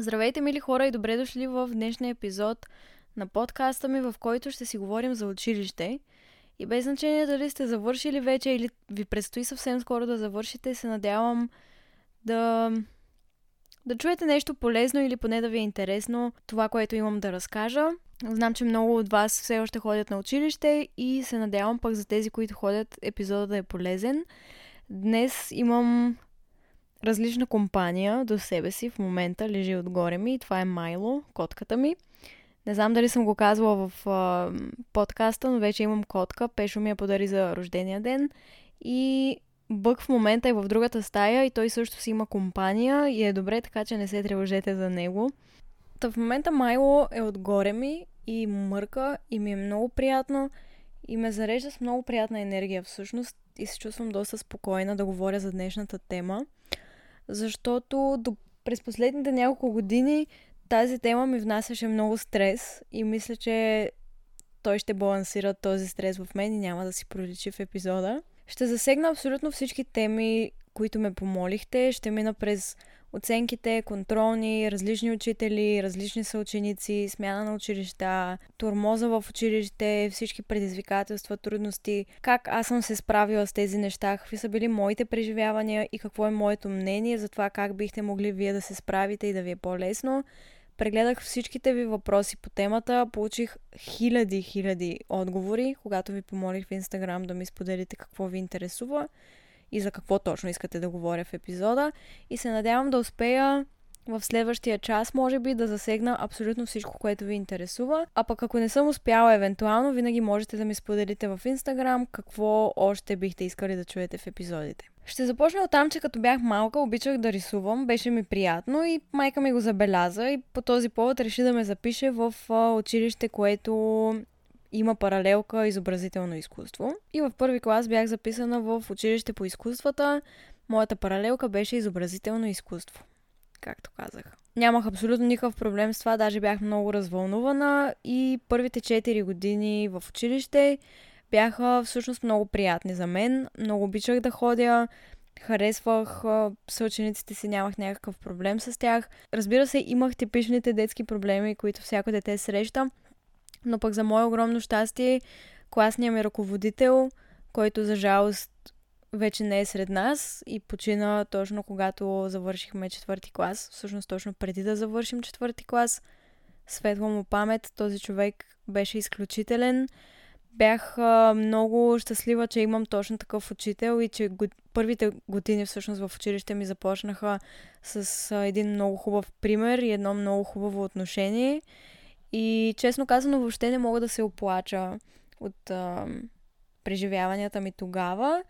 Здравейте, мили хора, и добре дошли в днешния епизод на подкаста ми, в който ще си говорим за училище. И без значение дали сте завършили вече или ви предстои съвсем скоро да завършите, се надявам да, да чуете нещо полезно или поне да ви е интересно това, което имам да разкажа. Знам, че много от вас все още ходят на училище и се надявам пък за тези, които ходят, епизода да е полезен. Днес имам различна компания до себе си. В момента лежи отгоре ми това е Майло, котката ми. Не знам дали съм го казвала в а, подкаста, но вече имам котка. Пешо ми я подари за рождения ден. И Бък в момента е в другата стая и той също си има компания и е добре, така че не се тревожете за него. Та в момента Майло е отгоре ми и мърка и ми е много приятно и ме зарежда с много приятна енергия всъщност и се чувствам доста спокойна да говоря за днешната тема, защото до, през последните няколко години тази тема ми внасяше много стрес и мисля, че той ще балансира този стрес в мен и няма да си проличи в епизода. Ще засегна абсолютно всички теми, които ме помолихте. Ще мина през оценките, контролни, различни учители, различни съученици, смяна на училища, турмоза в училище, всички предизвикателства, трудности, как аз съм се справила с тези неща, какви са били моите преживявания и какво е моето мнение за това как бихте могли вие да се справите и да ви е по-лесно. Прегледах всичките ви въпроси по темата, получих хиляди, хиляди отговори, когато ви помолих в Инстаграм да ми споделите какво ви интересува и за какво точно искате да говоря в епизода. И се надявам да успея в следващия час, може би, да засегна абсолютно всичко, което ви интересува. А пък ако не съм успяла, евентуално, винаги можете да ми споделите в Инстаграм какво още бихте искали да чуете в епизодите. Ще започна от там, че като бях малка, обичах да рисувам, беше ми приятно и майка ми го забеляза и по този повод реши да ме запише в училище, което има паралелка изобразително изкуство. И в първи клас бях записана в училище по изкуствата. Моята паралелка беше изобразително изкуство, както казах. Нямах абсолютно никакъв проблем с това, даже бях много развълнувана и първите 4 години в училище бяха всъщност много приятни за мен. Много обичах да ходя, харесвах съучениците си, нямах някакъв проблем с тях. Разбира се, имах типичните детски проблеми, които всяко дете среща, но пък за мое огромно щастие, класният ми ръководител, който за жалост вече не е сред нас и почина точно когато завършихме четвърти клас, всъщност точно преди да завършим четвърти клас. Светла му памет, този човек беше изключителен. Бях а, много щастлива, че имам точно такъв учител и че го... първите години всъщност в училище ми започнаха с а, един много хубав пример и едно много хубаво отношение. И честно казано, въобще не мога да се оплача от а, преживяванията ми тогава.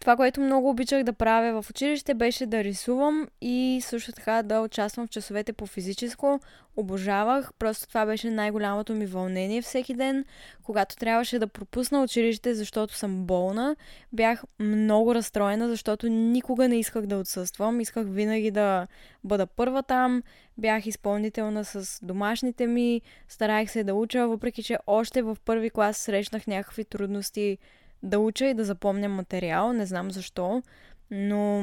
Това, което много обичах да правя в училище, беше да рисувам и също така да участвам в часовете по физическо. Обожавах. Просто това беше най-голямото ми вълнение всеки ден. Когато трябваше да пропусна училище, защото съм болна, бях много разстроена, защото никога не исках да отсъствам. Исках винаги да бъда първа там. Бях изпълнителна с домашните ми. Старах се да уча, въпреки че още в първи клас срещнах някакви трудности да уча и да запомня материал. Не знам защо, но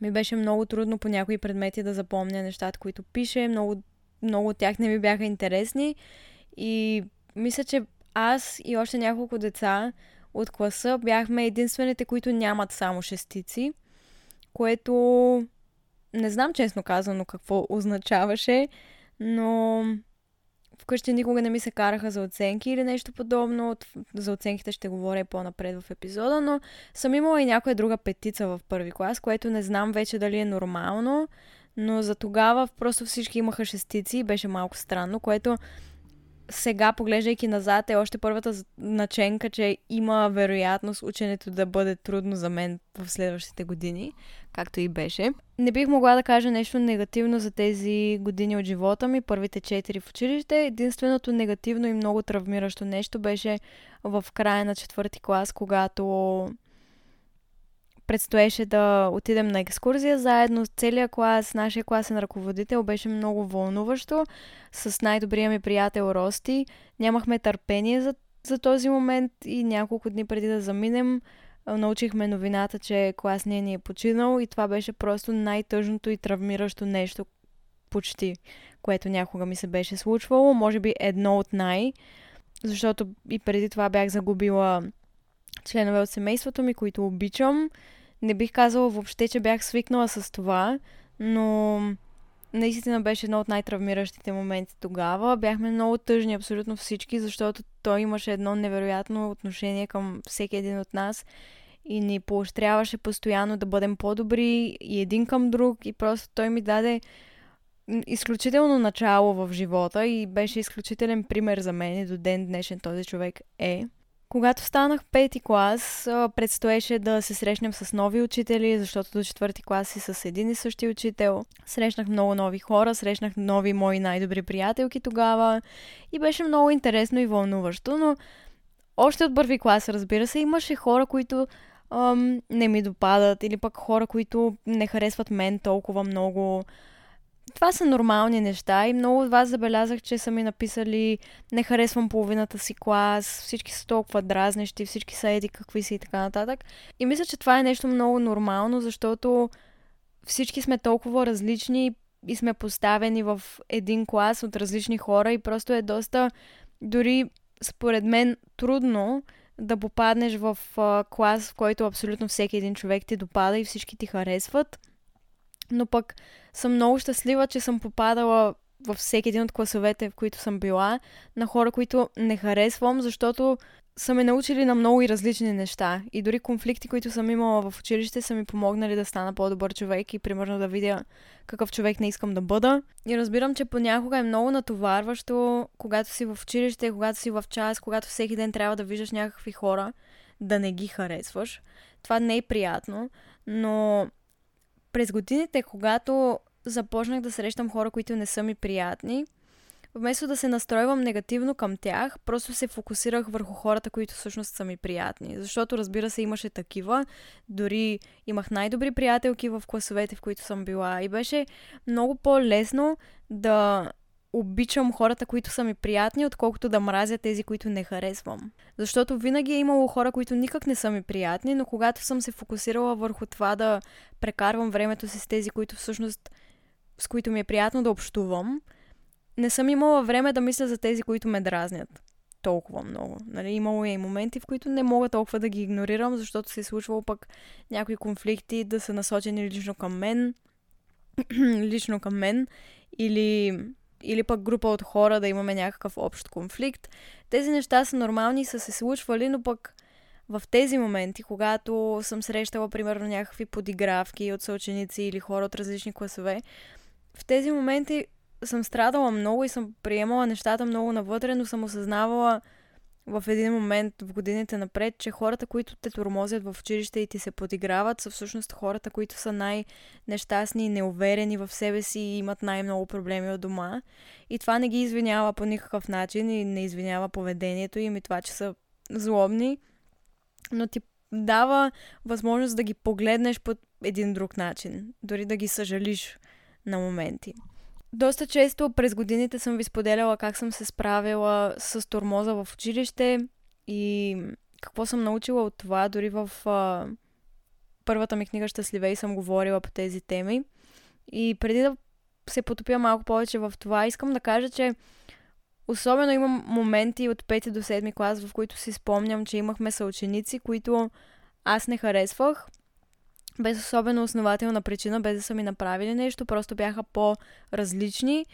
ми беше много трудно по някои предмети да запомня нещата, които пише. Много, много от тях не ми бяха интересни. И мисля, че аз и още няколко деца от класа бяхме единствените, които нямат само шестици, което не знам честно казано какво означаваше, но Вкъщи никога не ми се караха за оценки или нещо подобно. За оценките ще говоря по-напред в епизода, но съм имала и някоя друга петица в първи клас, което не знам вече дали е нормално, но за тогава просто всички имаха шестици и беше малко странно, което сега, поглеждайки назад, е още първата наченка, че има вероятност ученето да бъде трудно за мен в следващите години, както и беше. Не бих могла да кажа нещо негативно за тези години от живота ми, първите четири в училище. Единственото негативно и много травмиращо нещо беше в края на четвърти клас, когато предстоеше да отидем на екскурзия заедно с целия клас. Нашия класен ръководител беше много вълнуващо с най-добрия ми приятел Рости. Нямахме търпение за, за този момент и няколко дни преди да заминем научихме новината, че класният ни е починал и това беше просто най-тъжното и травмиращо нещо почти, което някога ми се беше случвало. Може би едно от най- защото и преди това бях загубила членове от семейството ми, които обичам. Не бих казала въобще, че бях свикнала с това, но наистина беше едно от най-травмиращите моменти тогава. Бяхме много тъжни абсолютно всички, защото той имаше едно невероятно отношение към всеки един от нас и ни поощряваше постоянно да бъдем по-добри и един към друг и просто той ми даде изключително начало в живота и беше изключителен пример за мен и до ден днешен този човек е. Когато станах пети клас, предстоеше да се срещнем с нови учители, защото до четвърти клас си с един и същи учител. Срещнах много нови хора, срещнах нови мои най-добри приятелки тогава и беше много интересно и вълнуващо, но още от първи клас, разбира се, имаше хора, които ам, не ми допадат или пък хора, които не харесват мен толкова много това са нормални неща и много от вас забелязах, че са ми написали не харесвам половината си клас, всички са толкова дразнещи, всички са еди какви си и така нататък. И мисля, че това е нещо много нормално, защото всички сме толкова различни и сме поставени в един клас от различни хора и просто е доста, дори според мен, трудно да попаднеш в клас, в който абсолютно всеки един човек ти допада и всички ти харесват но пък съм много щастлива, че съм попадала във всеки един от класовете, в които съм била, на хора, които не харесвам, защото са ме научили на много и различни неща. И дори конфликти, които съм имала в училище, са ми помогнали да стана по-добър човек и примерно да видя какъв човек не искам да бъда. И разбирам, че понякога е много натоварващо, когато си в училище, когато си в час, когато всеки ден трябва да виждаш някакви хора, да не ги харесваш. Това не е приятно, но през годините, когато започнах да срещам хора, които не са ми приятни, вместо да се настройвам негативно към тях, просто се фокусирах върху хората, които всъщност са ми приятни. Защото, разбира се, имаше такива. Дори имах най-добри приятелки в класовете, в които съм била. И беше много по-лесно да обичам хората, които са ми приятни, отколкото да мразя тези, които не харесвам. Защото винаги е имало хора, които никак не са ми приятни, но когато съм се фокусирала върху това да прекарвам времето си с тези, които всъщност с които ми е приятно да общувам, не съм имала време да мисля за тези, които ме дразнят. Толкова много. Нали? Имало е и моменти, в които не мога толкова да ги игнорирам, защото се е случвало пък някои конфликти да са насочени лично към мен. лично към мен. Или или пък група от хора да имаме някакъв общ конфликт. Тези неща са нормални и са се случвали, но пък в тези моменти, когато съм срещала, примерно, някакви подигравки от съученици или хора от различни класове, в тези моменти съм страдала много и съм приемала нещата много навътре, но съм осъзнавала, в един момент в годините напред, че хората, които те тормозят в училище и ти се подиграват, са всъщност хората, които са най-нещастни неуверени в себе си и имат най-много проблеми от дома. И това не ги извинява по никакъв начин и не извинява поведението им и това, че са злобни, но ти дава възможност да ги погледнеш по един друг начин, дори да ги съжалиш на моменти. Доста често през годините съм ви споделяла как съм се справила с тормоза в училище и какво съм научила от това. Дори в а, първата ми книга Щастливей съм говорила по тези теми. И преди да се потопя малко повече в това, искам да кажа, че особено имам моменти от 5 до 7 клас, в които си спомням, че имахме съученици, които аз не харесвах без особено основателна причина, без да са ми направили нещо, просто бяха по-различни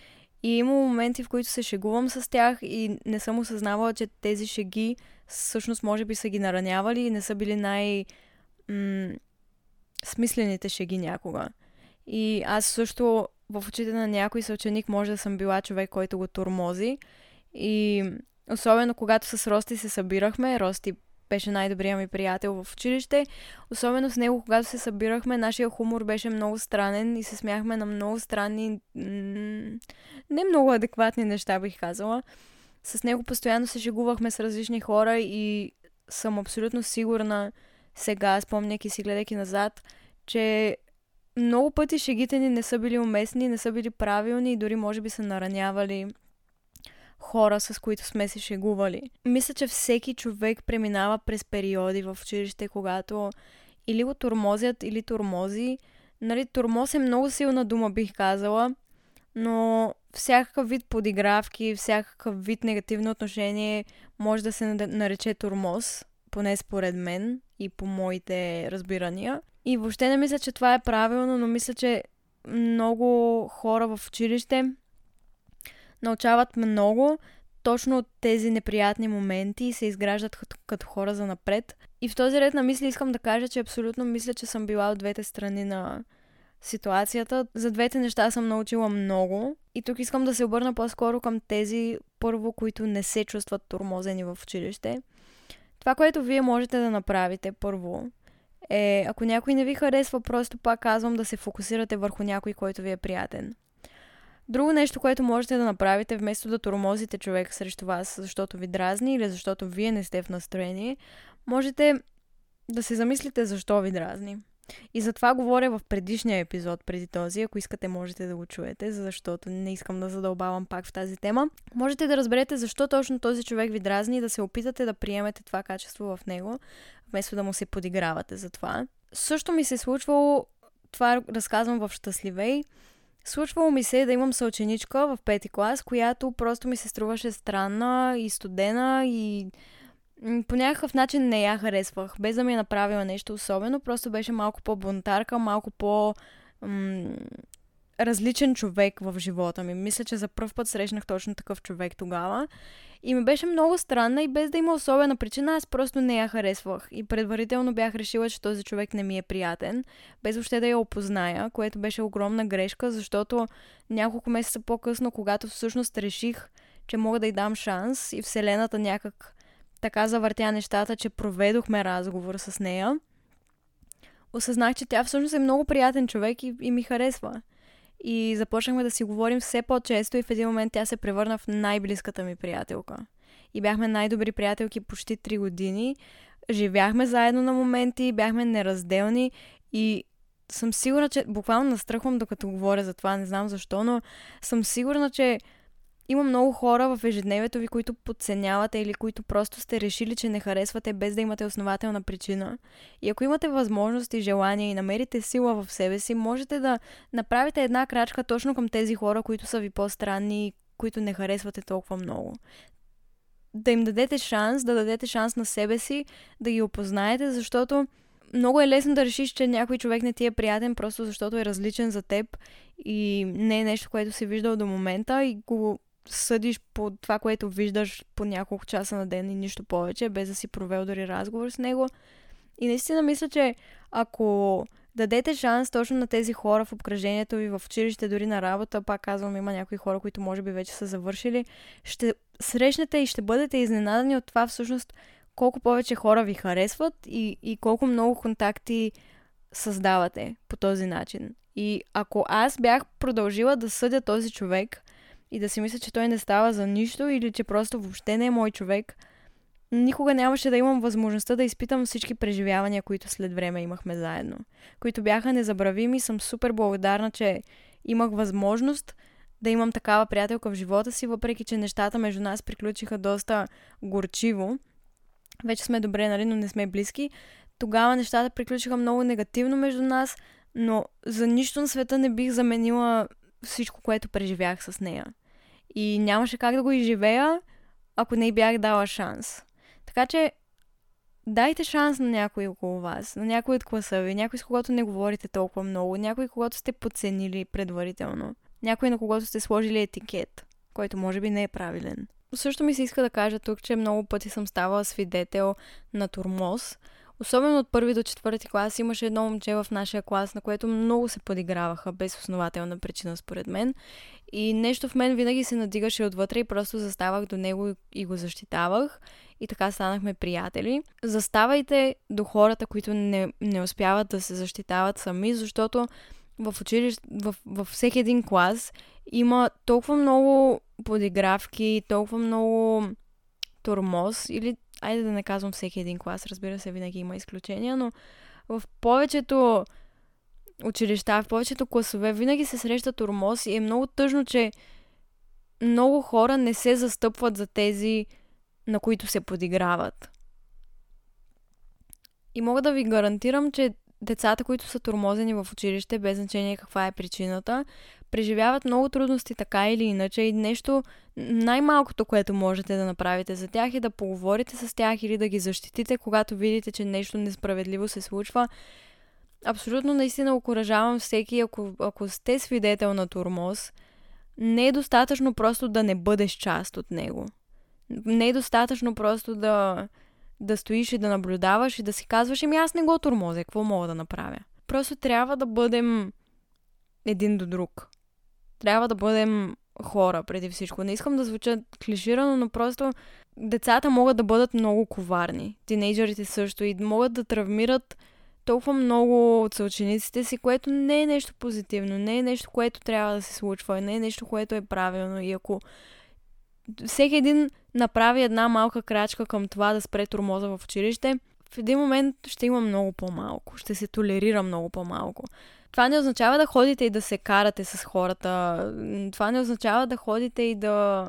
и има моменти, в които се шегувам с тях и не съм осъзнавала, че тези шеги всъщност може би са ги наранявали и не са били най- м- смислените шеги някога. И аз също в очите на някой съученик може да съм била човек, който го турмози. И особено когато с Рости се събирахме, Рости беше най-добрият ми приятел в училище. Особено с него, когато се събирахме, нашия хумор беше много странен и се смяхме на много странни, не много адекватни неща, бих казала. С него постоянно се шегувахме с различни хора и съм абсолютно сигурна сега, спомняйки си, гледайки назад, че много пъти шегите ни не са били уместни, не са били правилни и дори може би са наранявали хора, с които сме се шегували. Мисля, че всеки човек преминава през периоди в училище, когато или го тормозят, или тормози. Нали, тормоз е много силна дума, бих казала, но всякакъв вид подигравки, всякакъв вид негативно отношение може да се нарече турмоз, поне според мен и по моите разбирания. И въобще не мисля, че това е правилно, но мисля, че много хора в училище научават много точно от тези неприятни моменти и се изграждат като, хора за напред. И в този ред на мисли искам да кажа, че абсолютно мисля, че съм била от двете страни на ситуацията. За двете неща съм научила много. И тук искам да се обърна по-скоро към тези, първо, които не се чувстват тормозени в училище. Това, което вие можете да направите първо, е, ако някой не ви харесва, просто пак казвам да се фокусирате върху някой, който ви е приятен. Друго нещо, което можете да направите, вместо да тормозите човек срещу вас, защото ви дразни или защото вие не сте в настроение, можете да се замислите защо ви дразни. И затова говоря в предишния епизод, преди този, ако искате можете да го чуете, защото не искам да задълбавам пак в тази тема. Можете да разберете защо точно този човек ви дразни и да се опитате да приемете това качество в него, вместо да му се подигравате за това. Също ми се е случвало, това разказвам в Щастливей, Случвало ми се да имам съученичка в пети клас, която просто ми се струваше странна и студена и по някакъв начин не я харесвах, без да ми е направила нещо особено, просто беше малко по-бунтарка, малко по- м- различен човек в живота ми. Мисля, че за първ път срещнах точно такъв човек тогава. И ми беше много странна и без да има особена причина, аз просто не я харесвах. И предварително бях решила, че този човек не ми е приятен, без въобще да я опозная, което беше огромна грешка, защото няколко месеца по-късно, когато всъщност реших, че мога да й дам шанс и Вселената някак така завъртя нещата, че проведохме разговор с нея, осъзнах, че тя всъщност е много приятен човек и, и ми харесва. И започнахме да си говорим все по-често и в един момент тя се превърна в най-близката ми приятелка. И бяхме най-добри приятелки почти 3 години. Живяхме заедно на моменти, бяхме неразделни и съм сигурна, че буквално настръхвам докато говоря за това, не знам защо, но съм сигурна, че има много хора в ежедневието ви, които подценявате или които просто сте решили, че не харесвате без да имате основателна причина. И ако имате възможност и желание и намерите сила в себе си, можете да направите една крачка точно към тези хора, които са ви по-странни и които не харесвате толкова много. Да им дадете шанс, да дадете шанс на себе си, да ги опознаете, защото много е лесно да решиш, че някой човек не ти е приятен, просто защото е различен за теб и не е нещо, което си виждал до момента и го съдиш по това, което виждаш по няколко часа на ден и нищо повече, без да си провел дори разговор с него. И наистина мисля, че ако дадете шанс точно на тези хора в обкръжението ви, в училище, дори на работа, пак казвам, има някои хора, които може би вече са завършили, ще срещнете и ще бъдете изненадани от това всъщност колко повече хора ви харесват и, и колко много контакти създавате по този начин. И ако аз бях продължила да съдя този човек, и да си мисля, че той не става за нищо или че просто въобще не е мой човек, никога нямаше да имам възможността да изпитам всички преживявания, които след време имахме заедно, които бяха незабравими. Съм супер благодарна, че имах възможност да имам такава приятелка в живота си, въпреки че нещата между нас приключиха доста горчиво. Вече сме добре, нали, но не сме близки. Тогава нещата приключиха много негативно между нас, но за нищо на света не бих заменила всичко, което преживях с нея. И нямаше как да го изживея, ако не бях дала шанс. Така че, дайте шанс на някой около вас, на някой от класа ви, някой с когото не говорите толкова много, някой, когато сте подценили предварително, някой, на когото сте сложили етикет, който може би не е правилен. Също ми се иска да кажа тук, че много пъти съм ставала свидетел на турмоз, Особено от първи до четвърти клас имаше едно момче в нашия клас, на което много се подиграваха без основателна причина, според мен. И нещо в мен винаги се надигаше отвътре и просто заставах до него и го защитавах. И така станахме приятели. Заставайте до хората, които не, не успяват да се защитават сами, защото в училище, в, във всеки един клас има толкова много подигравки, толкова много тормоз или айде да не казвам всеки един клас, разбира се, винаги има изключения, но в повечето училища, в повечето класове винаги се среща тормоз и е много тъжно, че много хора не се застъпват за тези, на които се подиграват. И мога да ви гарантирам, че децата, които са тормозени в училище, без значение каква е причината, преживяват много трудности така или иначе и нещо, най-малкото, което можете да направите за тях е да поговорите с тях или да ги защитите, когато видите, че нещо несправедливо се случва. Абсолютно наистина окоръжавам всеки, ако, ако сте свидетел на турмоз, не е достатъчно просто да не бъдеш част от него. Не е достатъчно просто да, да стоиш и да наблюдаваш и да си казваш, ами аз не го турмозя, какво мога да направя? Просто трябва да бъдем един до друг. Трябва да бъдем хора преди всичко. Не искам да звуча клиширано, но просто децата могат да бъдат много коварни. Тинейджерите също и могат да травмират толкова много от съучениците си, което не е нещо позитивно, не е нещо, което трябва да се случва, не е нещо, което е правилно. И ако всеки един направи една малка крачка към това да спре турмоза в училище, в един момент ще има много по-малко, ще се толерира много по-малко. Това не означава да ходите и да се карате с хората. Това не означава да ходите и да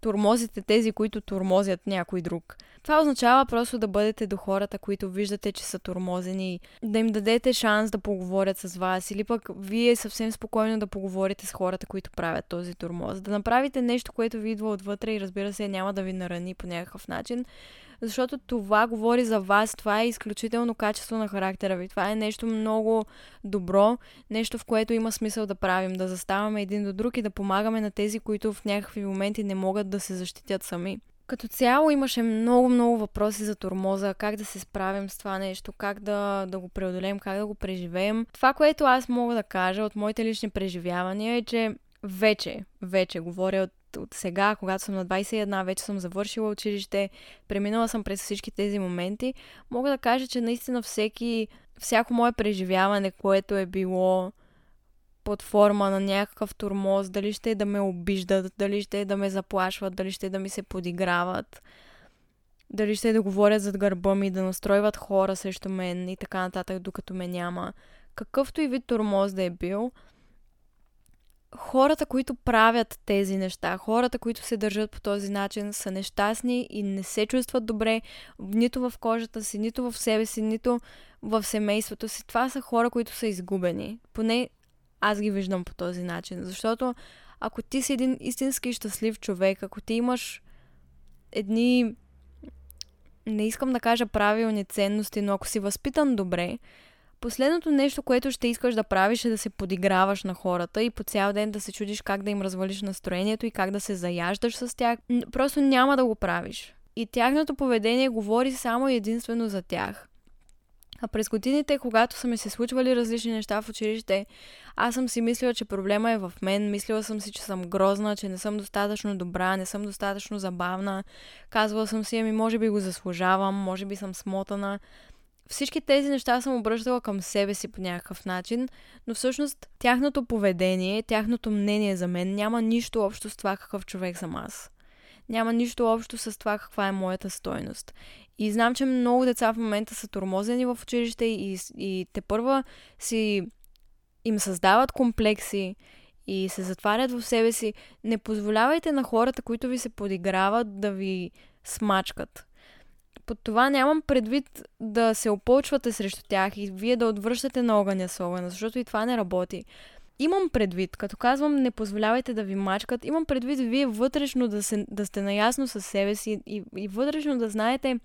турмозите тези, които турмозят някой друг. Това означава просто да бъдете до хората, които виждате, че са турмозени, да им дадете шанс да поговорят с вас или пък вие съвсем спокойно да поговорите с хората, които правят този турмоз. Да направите нещо, което ви идва отвътре и разбира се няма да ви нарани по някакъв начин, защото това говори за вас, това е изключително качество на характера ви, това е нещо много добро, нещо в което има смисъл да правим, да заставаме един до друг и да помагаме на тези, които в някакви моменти не могат да се защитят сами. Като цяло имаше много-много въпроси за тормоза, как да се справим с това нещо, как да, да го преодолеем, как да го преживеем. Това, което аз мога да кажа от моите лични преживявания е, че вече, вече говоря от от сега, когато съм на 21, вече съм завършила училище, преминала съм през всички тези моменти, мога да кажа, че наистина всеки, всяко мое преживяване, което е било под форма на някакъв турмоз, дали ще е да ме обиждат, дали ще е да ме заплашват, дали ще е да ми се подиграват, дали ще е да говорят зад гърба ми, да настройват хора срещу мен и така нататък, докато ме няма. Какъвто и вид турмоз да е бил, хората, които правят тези неща, хората, които се държат по този начин, са нещастни и не се чувстват добре нито в кожата си, нито в себе си, нито в семейството си. Това са хора, които са изгубени. Поне аз ги виждам по този начин. Защото ако ти си един истински щастлив човек, ако ти имаш едни, не искам да кажа правилни ценности, но ако си възпитан добре, Последното нещо, което ще искаш да правиш е да се подиграваш на хората и по цял ден да се чудиш как да им развалиш настроението и как да се заяждаш с тях. Просто няма да го правиш. И тяхното поведение говори само единствено за тях. А през годините, когато са ми се случвали различни неща в училище, аз съм си мислила, че проблема е в мен. Мислила съм си, че съм грозна, че не съм достатъчно добра, не съм достатъчно забавна. Казвала съм си, ами може би го заслужавам, може би съм смотана. Всички тези неща съм обръщала към себе си по някакъв начин, но всъщност тяхното поведение, тяхното мнение за мен няма нищо общо с това какъв човек съм аз. Няма нищо общо с това каква е моята стойност. И знам, че много деца в момента са тормозени в училище и, и те първа си им създават комплекси и се затварят в себе си. Не позволявайте на хората, които ви се подиграват, да ви смачкат под това нямам предвид да се опълчвате срещу тях и вие да отвръщате на огъня с огъня, защото и това не работи. Имам предвид, като казвам не позволявайте да ви мачкат, имам предвид вие вътрешно да, се, да сте наясно с себе си и, и вътрешно да знаете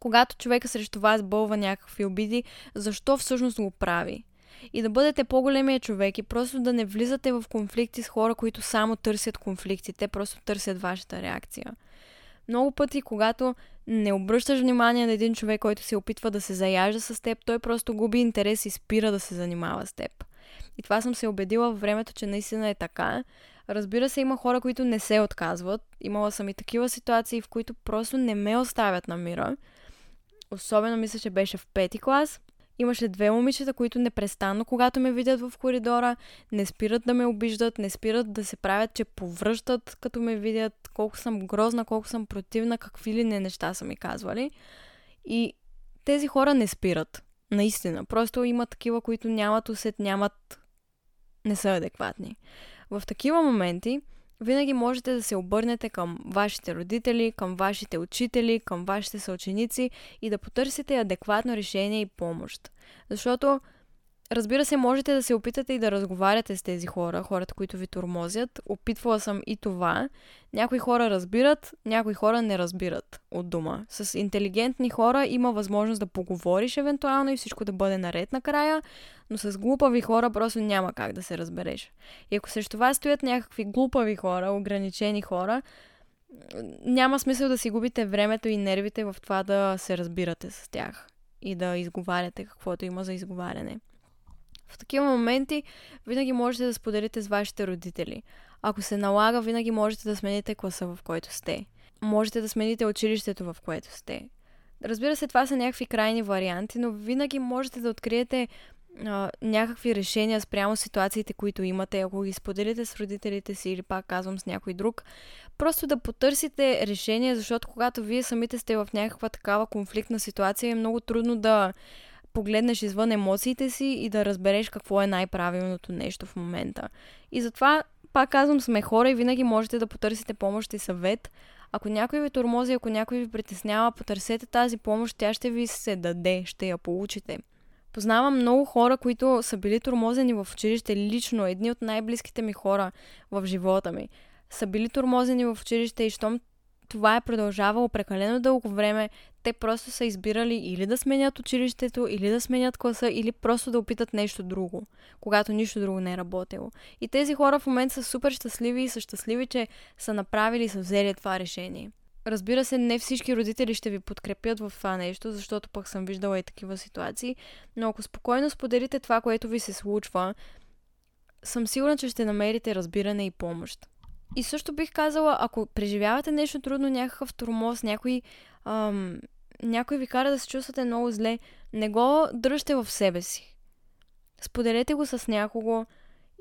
когато човека срещу вас бълва някакви обиди, защо всъщност го прави. И да бъдете по-големия човек и просто да не влизате в конфликти с хора, които само търсят конфликти. Те просто търсят вашата реакция. Много пъти, когато не обръщаш внимание на един човек, който се опитва да се заяжда с теб, той просто губи интерес и спира да се занимава с теб. И това съм се убедила във времето, че наистина е така. Разбира се, има хора, които не се отказват. Имала съм и такива ситуации, в които просто не ме оставят на мира. Особено мисля, че беше в пети клас. Имаше две момичета, които непрестанно, когато ме видят в коридора, не спират да ме обиждат, не спират да се правят, че повръщат, като ме видят, колко съм грозна, колко съм противна, какви ли не неща са ми казвали. И тези хора не спират. Наистина. Просто има такива, които нямат усет, нямат... не са адекватни. В такива моменти винаги можете да се обърнете към вашите родители, към вашите учители, към вашите съученици и да потърсите адекватно решение и помощ. Защото Разбира се, можете да се опитате и да разговаряте с тези хора, хората, които ви тормозят. Опитвала съм и това. Някои хора разбират, някои хора не разбират от дума. С интелигентни хора има възможност да поговориш евентуално и всичко да бъде наред накрая, но с глупави хора просто няма как да се разбереш. И ако срещу вас стоят някакви глупави хора, ограничени хора, няма смисъл да си губите времето и нервите в това да се разбирате с тях и да изговаряте каквото има за изговаряне. В такива моменти винаги можете да споделите с вашите родители. Ако се налага, винаги можете да смените класа, в който сте. Можете да смените училището, в което сте. Разбира се, това са някакви крайни варианти, но винаги можете да откриете а, някакви решения спрямо ситуациите, които имате, ако ги споделите с родителите си или пак казвам с някой друг. Просто да потърсите решение, защото когато вие самите сте в някаква такава конфликтна ситуация, е много трудно да погледнеш извън емоциите си и да разбереш какво е най-правилното нещо в момента. И затова, пак казвам, сме хора и винаги можете да потърсите помощ и съвет. Ако някой ви тормози, ако някой ви притеснява, потърсете тази помощ, тя ще ви се даде, ще я получите. Познавам много хора, които са били тормозени в училище лично, едни от най-близките ми хора в живота ми. Са били тормозени в училище и щом това е продължавало прекалено дълго време, те просто са избирали или да сменят училището, или да сменят класа, или просто да опитат нещо друго, когато нищо друго не е работело. И тези хора в момента са супер щастливи и са щастливи, че са направили и са взели това решение. Разбира се, не всички родители ще ви подкрепят в това нещо, защото пък съм виждала и такива ситуации, но ако спокойно споделите това, което ви се случва, съм сигурна, че ще намерите разбиране и помощ. И също бих казала, ако преживявате нещо трудно, някакъв тормоз, някой, ам, някой ви кара да се чувствате много зле, не го дръжте в себе си. Споделете го с някого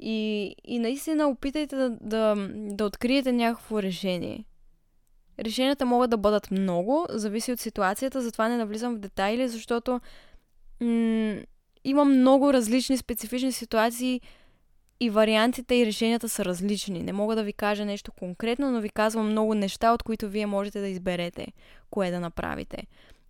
и, и наистина опитайте да, да, да откриете някакво решение. Решенията могат да бъдат много, зависи от ситуацията, затова не навлизам в детайли, защото м- има много различни специфични ситуации, и вариантите и решенията са различни. Не мога да ви кажа нещо конкретно, но ви казвам много неща, от които вие можете да изберете кое да направите.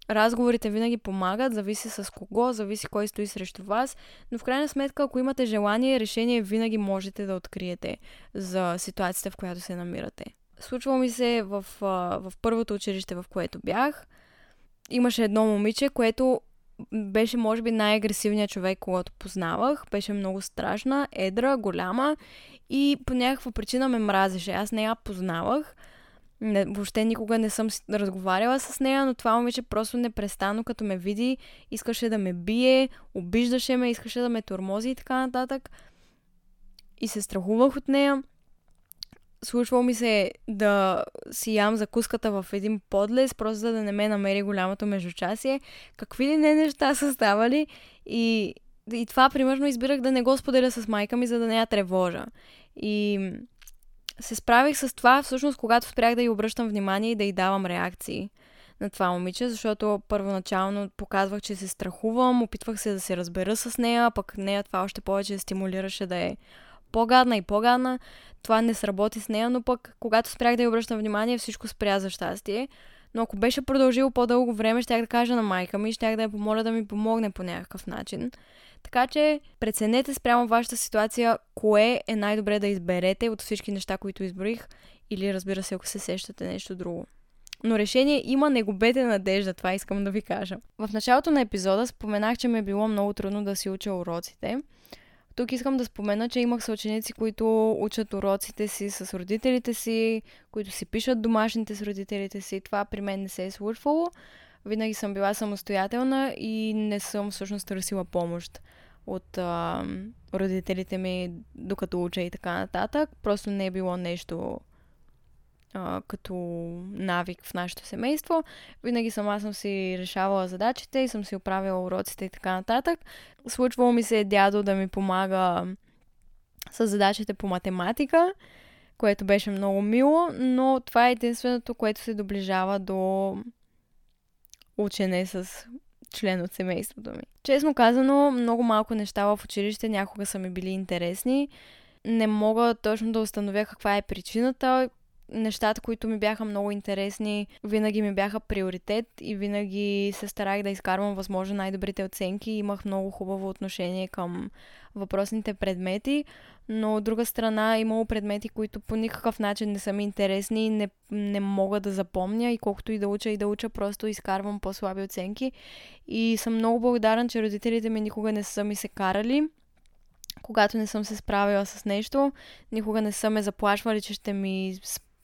Разговорите винаги помагат, зависи с кого, зависи кой стои срещу вас, но в крайна сметка, ако имате желание, решение винаги можете да откриете за ситуацията, в която се намирате. Случвало ми се в, в първото училище, в което бях. Имаше едно момиче, което беше, може би, най-агресивният човек, когато познавах. Беше много страшна, едра, голяма и по някаква причина ме мразеше. Аз не я познавах. Не, въобще никога не съм разговаряла с нея, но това момиче просто непрестанно, като ме види, искаше да ме бие, обиждаше ме, искаше да ме тормози и така нататък. И се страхувах от нея. Случвало ми се да си ям закуската в един подлез, просто за да не ме намери голямото междучасие. Какви ли не неща са ставали и, и това, примерно, избирах да не го споделя с майка ми, за да не я тревожа. И се справих с това, всъщност, когато спрях да й обръщам внимание и да й давам реакции на това момиче, защото първоначално показвах, че се страхувам, опитвах се да се разбера с нея, пък нея това още повече стимулираше да е по-гадна и по-гадна. Това не сработи с нея, но пък когато спрях да й обръщам внимание, всичко спря за щастие. Но ако беше продължило по-дълго време, щях да кажа на майка ми, щях да я помоля да ми помогне по някакъв начин. Така че преценете спрямо вашата ситуация, кое е най-добре да изберете от всички неща, които изборих, или разбира се, ако се сещате нещо друго. Но решение има, не губете надежда, това искам да ви кажа. В началото на епизода споменах, че ми е било много трудно да си уча уроците. Тук искам да спомена, че имах съученици, които учат уроците си с родителите си, които си пишат домашните с родителите си. Това при мен не се е случвало. Винаги съм била самостоятелна и не съм всъщност търсила помощ от а, родителите ми, докато уча и така нататък. Просто не е било нещо като навик в нашето семейство. Винаги сама съм си решавала задачите и съм си оправила уроците и така нататък. Случвало ми се дядо да ми помага с задачите по математика, което беше много мило, но това е единственото, което се доближава до учене с член от семейството ми. Честно казано, много малко неща в училище някога са ми били интересни не мога точно да установя каква е причината нещата, които ми бяха много интересни, винаги ми бяха приоритет и винаги се старах да изкарвам възможно най-добрите оценки. Имах много хубаво отношение към въпросните предмети, но от друга страна имало предмети, които по никакъв начин не са ми интересни не, не мога да запомня и колкото и да уча и да уча, просто изкарвам по-слаби оценки. И съм много благодарен, че родителите ми никога не са ми се карали когато не съм се справила с нещо, никога не са ме заплашвали, че ще ми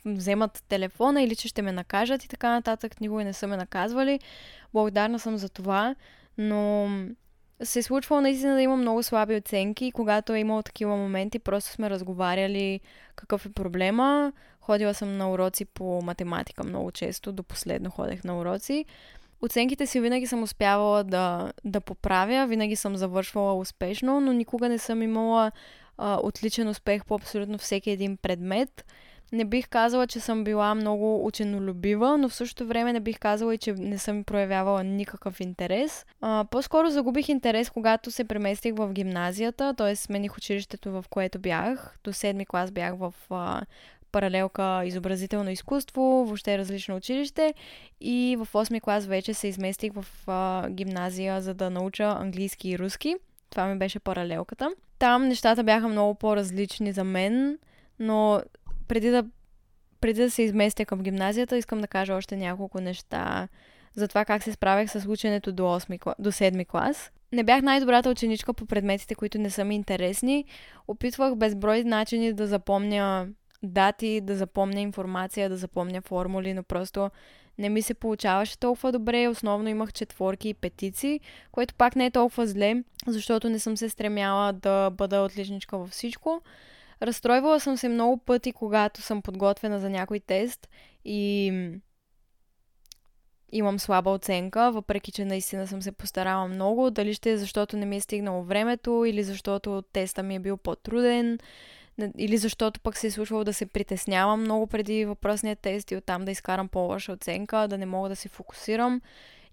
вземат телефона или че ще ме накажат и така нататък. Никога не са ме наказвали. Благодарна съм за това, но се е случвало наистина да има много слаби оценки и когато е имало такива моменти, просто сме разговаряли какъв е проблема. Ходила съм на уроци по математика много често, до последно ходех на уроци. Оценките си винаги съм успявала да, да поправя, винаги съм завършвала успешно, но никога не съм имала а, отличен успех по абсолютно всеки един предмет. Не бих казала, че съм била много ученолюбива, но в същото време не бих казала и, че не съм проявявала никакъв интерес. А, по-скоро загубих интерес, когато се преместих в гимназията, т.е. смених училището, в което бях. До седми клас бях в а, паралелка изобразително изкуство, въобще различно училище и в 8 клас вече се изместих в а, гимназия, за да науча английски и руски. Това ми беше паралелката. Там нещата бяха много по-различни за мен, но преди да, преди да се изместя към гимназията, искам да кажа още няколко неща за това как се справях с ученето до, 8, до 7 клас. Не бях най-добрата ученичка по предметите, които не са ми интересни. Опитвах безброй начини да запомня дати, да запомня информация, да запомня формули, но просто не ми се получаваше толкова добре. Основно имах четворки и петици, което пак не е толкова зле, защото не съм се стремяла да бъда отличничка във всичко. Разстройвала съм се много пъти, когато съм подготвена за някой тест и имам слаба оценка, въпреки че наистина съм се постарала много. Дали ще е защото не ми е стигнало времето или защото теста ми е бил по-труден или защото пък се е случвало да се притеснявам много преди въпросния тест и оттам да изкарам по-лоша оценка, да не мога да се фокусирам.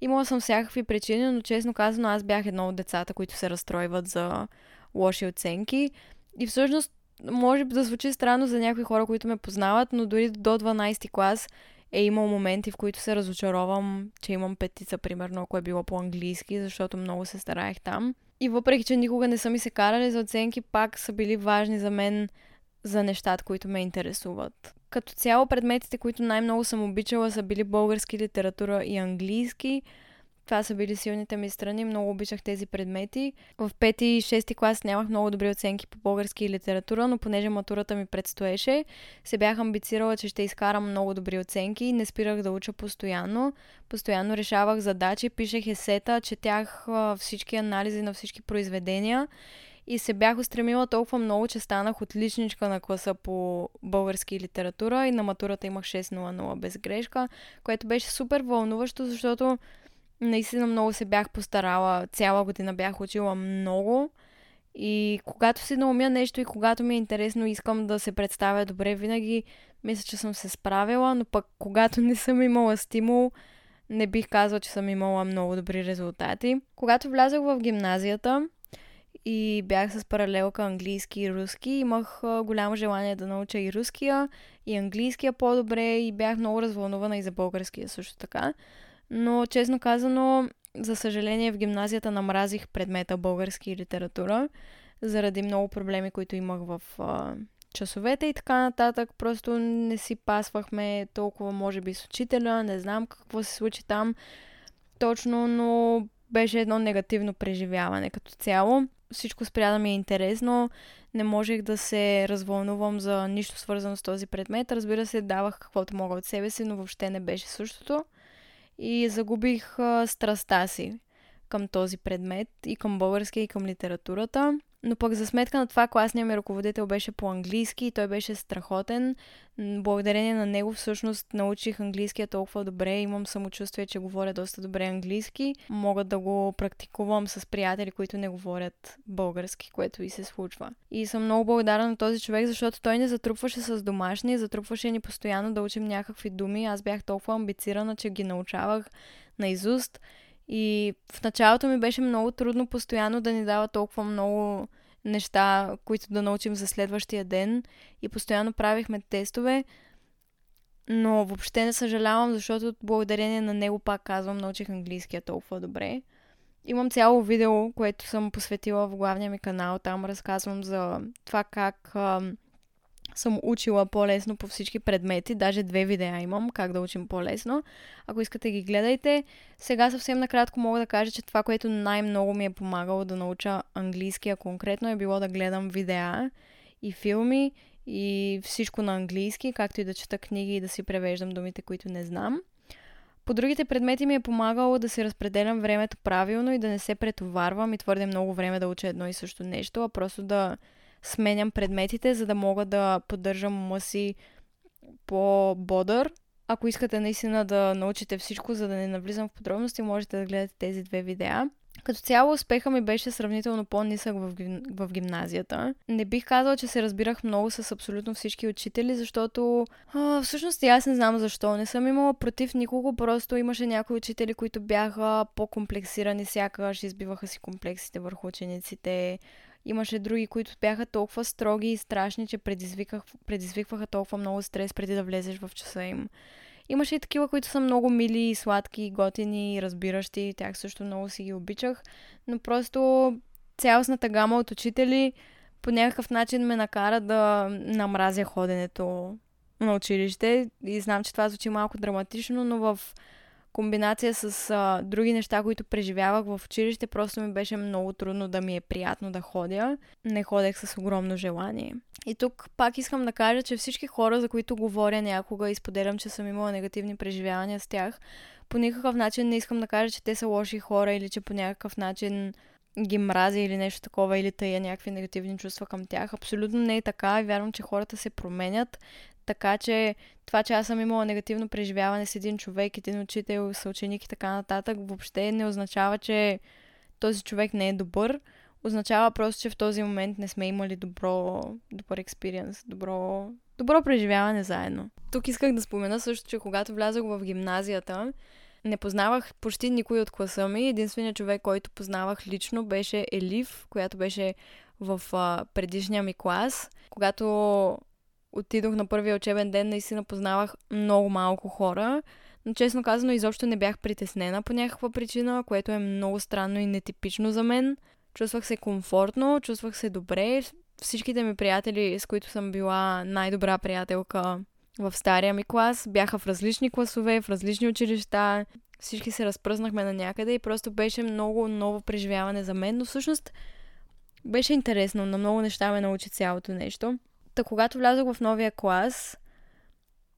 Имала съм всякакви причини, но честно казано аз бях едно от децата, които се разстройват за лоши оценки. И всъщност може да звучи странно за някои хора, които ме познават, но дори до 12 клас е имал моменти, в които се разочаровам, че имам петица, примерно, ако е било по-английски, защото много се стараех там. И въпреки, че никога не са ми се карали за оценки, пак са били важни за мен за нещата, които ме интересуват. Като цяло предметите, които най-много съм обичала, са били български литература и английски. Това са били силните ми страни, много обичах тези предмети. В пети и шести клас нямах много добри оценки по български и литература, но понеже матурата ми предстоеше, се бях амбицирала, че ще изкарам много добри оценки и не спирах да уча постоянно. Постоянно решавах задачи, пишех есета, четях всички анализи на всички произведения и се бях устремила толкова много, че станах отличничка на класа по български литература и на матурата имах 6.00 без грешка, което беше супер вълнуващо, защото наистина много се бях постарала. Цяла година бях учила много. И когато си наумя нещо и когато ми е интересно, искам да се представя добре, винаги мисля, че съм се справила, но пък когато не съм имала стимул, не бих казала, че съм имала много добри резултати. Когато влязах в гимназията и бях с паралелка английски и руски, имах голямо желание да науча и руския, и английския по-добре и бях много развълнувана и за българския също така. Но, честно казано, за съжаление в гимназията намразих предмета български и литература, заради много проблеми, които имах в а, часовете и така нататък. Просто не си пасвахме толкова, може би, с учителя, не знам какво се случи там точно, но беше едно негативно преживяване като цяло. Всичко спря да ми е интересно, не можех да се развълнувам за нищо свързано с този предмет. Разбира се, давах каквото мога от себе си, но въобще не беше същото и загубих страста си към този предмет и към българския и към литературата. Но пък за сметка на това класният ми ръководител беше по-английски и той беше страхотен. Благодарение на него всъщност научих английския толкова добре. Имам самочувствие, че говоря доста добре английски. Мога да го практикувам с приятели, които не говорят български, което и се случва. И съм много благодарна на този човек, защото той не затрупваше с домашни, затрупваше ни постоянно да учим някакви думи. Аз бях толкова амбицирана, че ги научавах наизуст. И в началото ми беше много трудно постоянно да ни дава толкова много неща, които да научим за следващия ден и постоянно правихме тестове, но въобще не съжалявам, защото благодарение на него, пак казвам, научих английския толкова добре. Имам цяло видео, което съм посветила в главния ми канал. Там разказвам за това как а, съм учила по-лесно по всички предмети. Даже две видеа имам, как да учим по-лесно. Ако искате ги гледайте. Сега съвсем накратко мога да кажа, че това, което най-много ми е помагало да науча английския конкретно е било да гледам видеа и филми и всичко на английски, както и да чета книги и да си превеждам думите, които не знам. По другите предмети ми е помагало да си разпределям времето правилно и да не се претоварвам и твърде много време да уча едно и също нещо, а просто да сменям предметите, за да мога да поддържам ума си по-бодър. Ако искате наистина да научите всичко, за да не навлизам в подробности, можете да гледате тези две видеа. Като цяло успеха ми беше сравнително по-нисък в, в гимназията. Не бих казала, че се разбирах много с абсолютно всички учители, защото а, всъщност аз не знам защо. Не съм имала против никого, просто имаше някои учители, които бяха по-комплексирани, сякаш избиваха си комплексите върху учениците. Имаше други, които бяха толкова строги и страшни, че предизвикваха толкова много стрес преди да влезеш в часа им. Имаше и такива, които са много мили, сладки, готини, разбиращи. Тях също много си ги обичах. Но просто цялостната гама от учители по някакъв начин ме накара да намразя ходенето на училище. И знам, че това звучи малко драматично, но в комбинация с а, други неща, които преживявах в училище, просто ми беше много трудно да ми е приятно да ходя. Не ходех с огромно желание. И тук пак искам да кажа, че всички хора, за които говоря някога и споделям, че съм имала негативни преживявания с тях, по никакъв начин не искам да кажа, че те са лоши хора или че по някакъв начин ги мразя или нещо такова, или тая някакви негативни чувства към тях. Абсолютно не е така вярвам, че хората се променят. Така че това, че аз съм имала негативно преживяване с един човек, един учител, съученик и така нататък, въобще не означава, че този човек не е добър. Означава просто, че в този момент не сме имали добро, добър експириенс, добро, добро преживяване заедно. Тук исках да спомена също, че когато влязох в гимназията, не познавах почти никой от класа ми. Единственият човек, който познавах лично, беше Елив, която беше в а, предишния ми клас. Когато отидох на първия учебен ден, наистина познавах много малко хора. Но честно казано, изобщо не бях притеснена по някаква причина, което е много странно и нетипично за мен. Чувствах се комфортно, чувствах се добре. Всичките ми приятели, с които съм била най-добра приятелка в стария ми клас, бяха в различни класове, в различни училища. Всички се разпръснахме на някъде и просто беше много ново преживяване за мен, но всъщност беше интересно. На много неща ме научи цялото нещо. Та когато влязох в новия клас,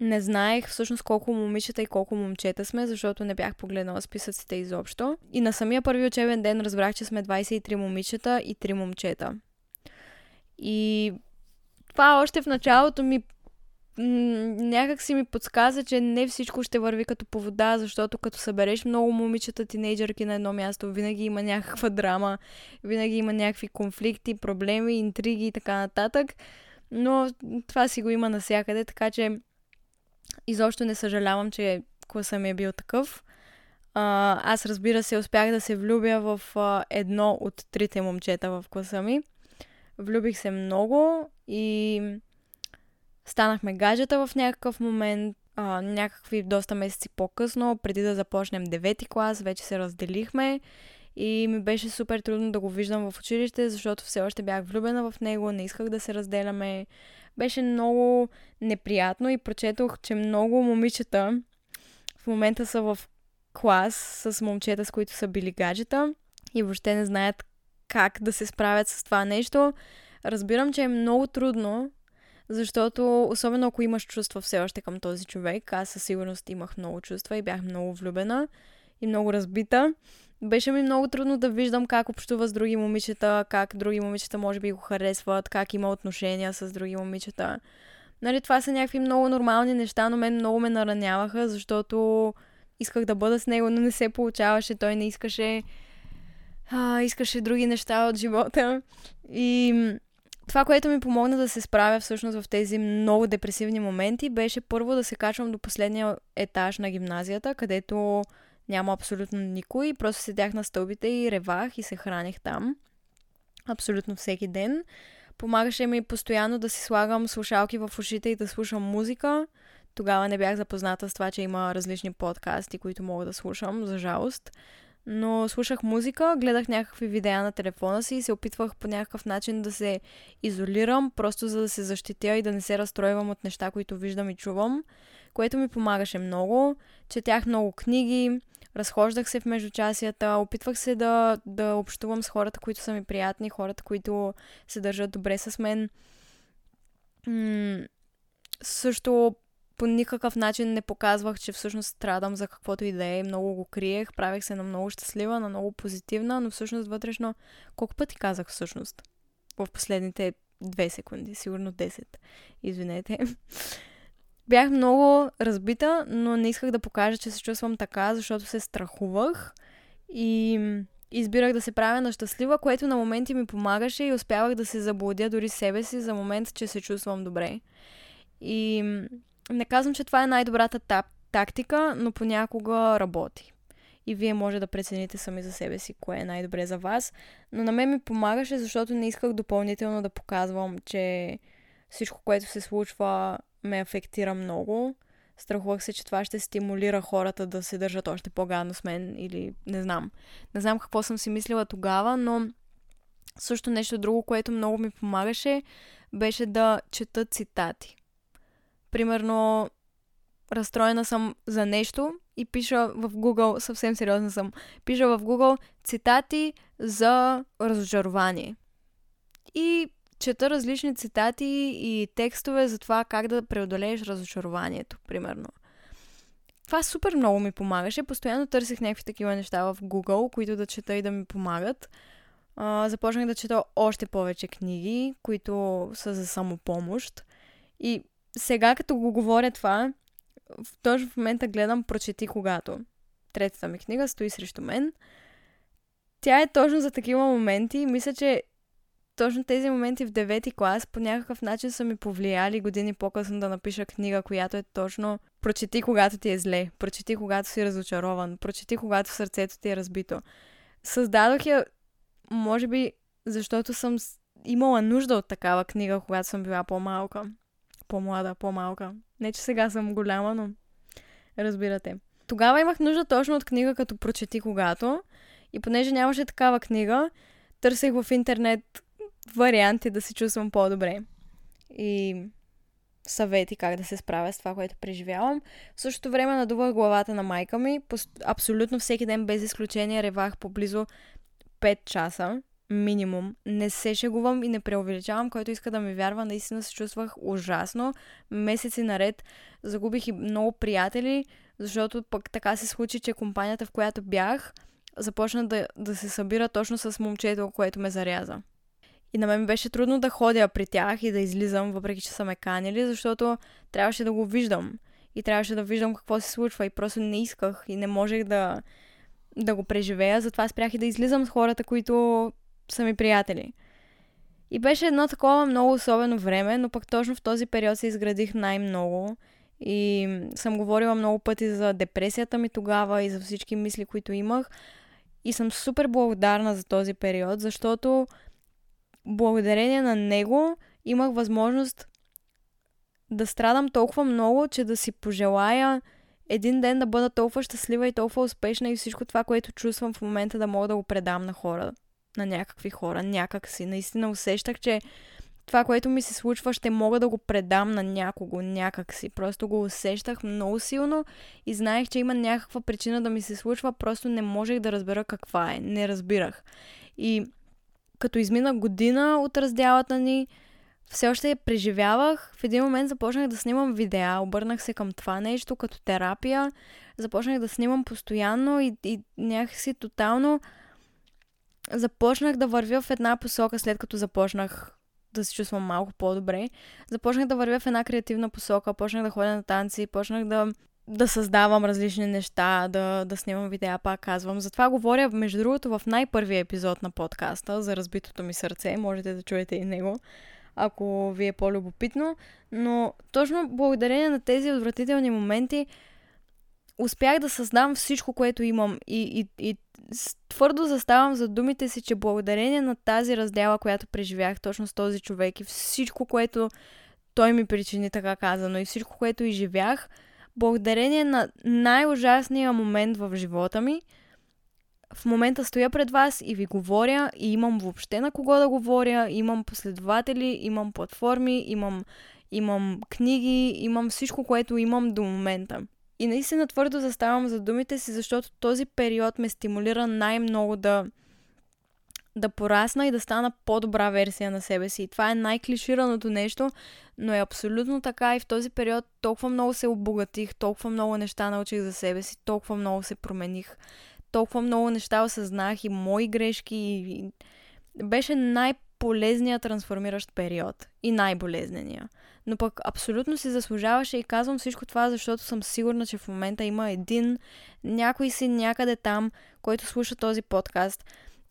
не знаех всъщност колко момичета и колко момчета сме, защото не бях погледнала списъците изобщо. И на самия първи учебен ден разбрах, че сме 23 момичета и 3 момчета. И това още в началото ми някак си ми подсказа, че не всичко ще върви като по вода, защото като събереш много момичета, тинейджърки на едно място, винаги има някаква драма, винаги има някакви конфликти, проблеми, интриги и така нататък. Но това си го има навсякъде, така че изобщо не съжалявам, че класа ми е бил такъв. А, аз разбира се успях да се влюбя в а, едно от трите момчета в класа ми. Влюбих се много и станахме гаджета в някакъв момент. А, някакви доста месеци по-късно, преди да започнем девети клас, вече се разделихме и ми беше супер трудно да го виждам в училище, защото все още бях влюбена в него, не исках да се разделяме. Беше много неприятно и прочетох, че много момичета в момента са в клас с момчета, с които са били гаджета и въобще не знаят как да се справят с това нещо. Разбирам, че е много трудно, защото особено ако имаш чувства все още към този човек, аз със сигурност имах много чувства и бях много влюбена и много разбита. Беше ми много трудно да виждам как общува с други момичета, как други момичета може би го харесват, как има отношения с други момичета. Нали, това са някакви много нормални неща, но мен много ме нараняваха, защото исках да бъда с него, но не се получаваше. Той не искаше. А, искаше други неща от живота. И това, което ми помогна да се справя всъщност в тези много депресивни моменти, беше първо да се качвам до последния етаж на гимназията, където няма абсолютно никой. Просто седях на стълбите и ревах и се храних там. абсолютно всеки ден. Помагаше ми постоянно да си слагам слушалки в ушите и да слушам музика. Тогава не бях запозната с това, че има различни подкасти, които мога да слушам, за жалост. Но слушах музика, гледах някакви видеа на телефона си и се опитвах по някакъв начин да се изолирам, просто за да се защитя и да не се разстройвам от неща, които виждам и чувам, което ми помагаше много. Четях много книги, разхождах се в междучасията, опитвах се да, да общувам с хората, които са ми приятни, хората, които се държат добре с мен. М- също по никакъв начин не показвах, че всъщност страдам за каквото и да е. Много го криех, правех се на много щастлива, на много позитивна, но всъщност вътрешно... Колко пъти казах всъщност? В последните две секунди, сигурно 10. Извинете. Бях много разбита, но не исках да покажа, че се чувствам така, защото се страхувах и избирах да се правя на щастлива, което на моменти ми помагаше и успявах да се заблудя дори себе си за момент, че се чувствам добре. И не казвам, че това е най-добрата тап, тактика, но понякога работи. И вие може да прецените сами за себе си кое е най-добре за вас. Но на мен ми помагаше, защото не исках допълнително да показвам, че всичко, което се случва, ме афектира много. Страхувах се, че това ще стимулира хората да се държат още по-гадно с мен или не знам. Не знам какво съм си мислила тогава, но също нещо друго, което много ми помагаше, беше да чета цитати. Примерно, разстроена съм за нещо и пиша в Google, съвсем сериозна съм, пиша в Google цитати за разочарование. И чета различни цитати и текстове за това как да преодолееш разочарованието, примерно. Това супер много ми помагаше. Постоянно търсих някакви такива неща в Google, които да чета и да ми помагат. Uh, започнах да чета още повече книги, които са за самопомощ. И сега, като го говоря това, в този момента гледам Прочети когато. Третата ми книга стои срещу мен. Тя е точно за такива моменти. Мисля, че точно тези моменти в девети клас по някакъв начин са ми повлияли години по-късно да напиша книга, която е точно прочети когато ти е зле, прочети когато си разочарован, прочети когато сърцето ти е разбито. Създадох я, може би, защото съм имала нужда от такава книга, когато съм била по-малка по-млада, по-малка. Не, че сега съм голяма, но разбирате. Тогава имах нужда точно от книга като прочети когато. И понеже нямаше такава книга, търсех в интернет варианти да се чувствам по-добре. И съвети как да се справя с това, което преживявам. В същото време надувах главата на майка ми. Абсолютно всеки ден без изключение ревах поблизо 5 часа минимум. Не се шегувам и не преувеличавам, който иска да ми вярва. Наистина се чувствах ужасно. Месеци наред загубих и много приятели, защото пък така се случи, че компанията, в която бях, започна да, да се събира точно с момчето, което ме заряза. И на мен беше трудно да ходя при тях и да излизам, въпреки че са ме канили, защото трябваше да го виждам. И трябваше да виждам какво се случва и просто не исках и не можех да, да го преживея. Затова спрях и да излизам с хората, които са ми приятели. И беше едно такова много особено време, но пък точно в този период се изградих най-много. И съм говорила много пъти за депресията ми тогава и за всички мисли, които имах. И съм супер благодарна за този период, защото благодарение на него имах възможност да страдам толкова много, че да си пожелая един ден да бъда толкова щастлива и толкова успешна и всичко това, което чувствам в момента да мога да го предам на хора на някакви хора, някак си. Наистина усещах, че това, което ми се случва, ще мога да го предам на някого, някак си. Просто го усещах много силно и знаех, че има някаква причина да ми се случва, просто не можех да разбера каква е. Не разбирах. И като измина година от разделата ни, все още я преживявах. В един момент започнах да снимам видеа, обърнах се към това нещо като терапия. Започнах да снимам постоянно и, и някакси тотално започнах да вървя в една посока, след като започнах да се чувствам малко по-добре. Започнах да вървя в една креативна посока, почнах да ходя на танци, почнах да, да създавам различни неща, да, да снимам видеа, пак казвам. Затова говоря, между другото, в най-първия епизод на подкаста за разбитото ми сърце. Можете да чуете и него, ако ви е по-любопитно. Но точно благодарение на тези отвратителни моменти успях да създам всичко, което имам и, и, и твърдо заставам за думите си, че благодарение на тази раздела, която преживях точно с този човек и всичко, което той ми причини така казано и всичко, което изживях, благодарение на най-ужасния момент в живота ми, в момента стоя пред вас и ви говоря и имам въобще на кого да говоря, имам последователи, имам платформи, имам, имам книги, имам всичко, което имам до момента. И наистина твърдо заставам за думите си, защото този период ме стимулира най-много да, да порасна и да стана по-добра версия на себе си. Това е най-клишираното нещо, но е абсолютно така и в този период толкова много се обогатих, толкова много неща научих за себе си, толкова много се промених, толкова много неща осъзнах и мои грешки и беше най-полезният трансформиращ период и най-болезнения. Но пък абсолютно си заслужаваше и казвам всичко това, защото съм сигурна, че в момента има един някой си някъде там, който слуша този подкаст.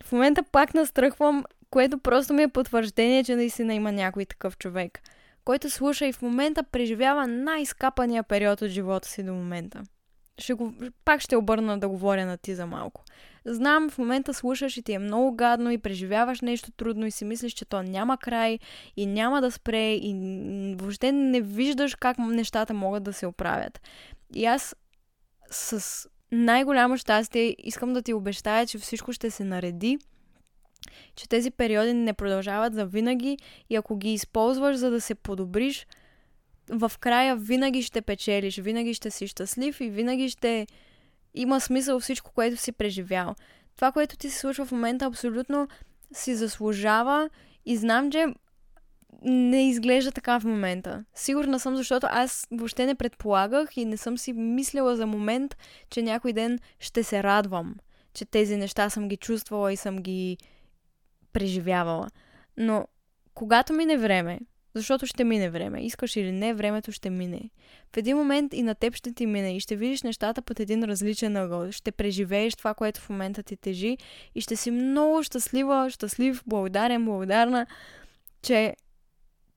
В момента пак настръхвам, което просто ми е потвърждение, че наистина има някой такъв човек, който слуша и в момента преживява най-скапания период от живота си до момента. Ще го, пак ще обърна да говоря на ти за малко. Знам, в момента слушаш и ти е много гадно и преживяваш нещо трудно и си мислиш, че то няма край и няма да спре и въобще не виждаш как нещата могат да се оправят. И аз с най-голямо щастие искам да ти обещая, че всичко ще се нареди, че тези периоди не продължават за винаги и ако ги използваш за да се подобриш, в края винаги ще печелиш, винаги ще си щастлив и винаги ще има смисъл всичко, което си преживял. Това, което ти се случва в момента, абсолютно си заслужава и знам, че не изглежда така в момента. Сигурна съм, защото аз въобще не предполагах и не съм си мислила за момент, че някой ден ще се радвам, че тези неща съм ги чувствала и съм ги преживявала. Но когато мине време, защото ще мине време. Искаш или не, времето ще мине. В един момент и на теб ще ти мине и ще видиш нещата под един различен ъгъл. Ще преживееш това, което в момента ти тежи и ще си много щастлива, щастлив, благодарен, благодарна, че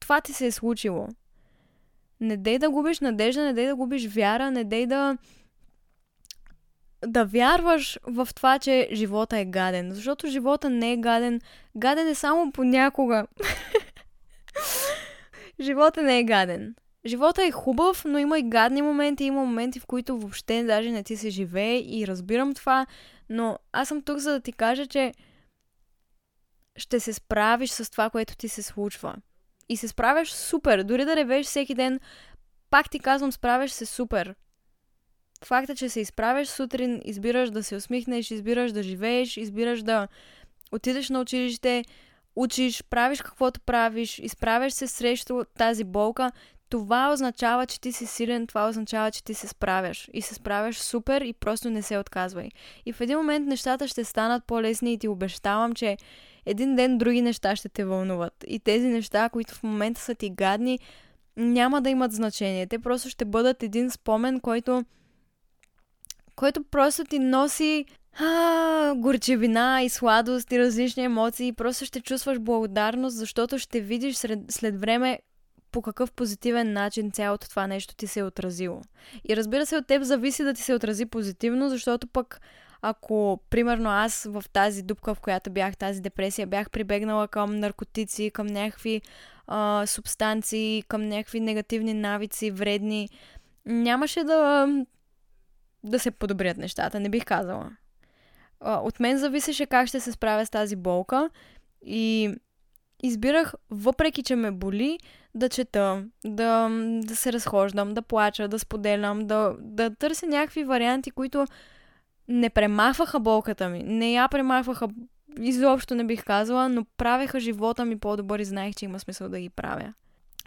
това ти се е случило. Не дей да губиш надежда, не дей да губиш вяра, не дей да да вярваш в това, че живота е гаден. Защото живота не е гаден. Гаден е само понякога. Живота не е гаден. Живота е хубав, но има и гадни моменти, има моменти, в които въобще даже не ти се живее и разбирам това, но аз съм тук за да ти кажа, че ще се справиш с това, което ти се случва. И се справяш супер. Дори да ревеш всеки ден, пак ти казвам, справяш се супер. Факта, че се изправяш сутрин, избираш да се усмихнеш, избираш да живееш, избираш да отидеш на училище, учиш, правиш каквото правиш, изправяш се срещу тази болка, това означава, че ти си силен, това означава, че ти се справяш. И се справяш супер и просто не се отказвай. И в един момент нещата ще станат по-лесни и ти обещавам, че един ден други неща ще те вълнуват. И тези неща, които в момента са ти гадни, няма да имат значение. Те просто ще бъдат един спомен, който който просто ти носи а, горчевина и сладост и различни емоции. Просто ще чувстваш благодарност, защото ще видиш след, след време по какъв позитивен начин цялото това нещо ти се е отразило. И разбира се, от теб зависи да ти се отрази позитивно, защото пък ако, примерно, аз в тази дупка, в която бях, тази депресия, бях прибегнала към наркотици, към някакви а, субстанции, към някакви негативни навици, вредни, нямаше да, да се подобрят нещата, не бих казала. От мен зависеше как ще се справя с тази болка и избирах, въпреки че ме боли, да чета, да, да се разхождам, да плача, да споделям, да, да търся някакви варианти, които не премахваха болката ми. Не я премахваха, изобщо не бих казала, но правеха живота ми по-добър и знаех, че има смисъл да ги правя.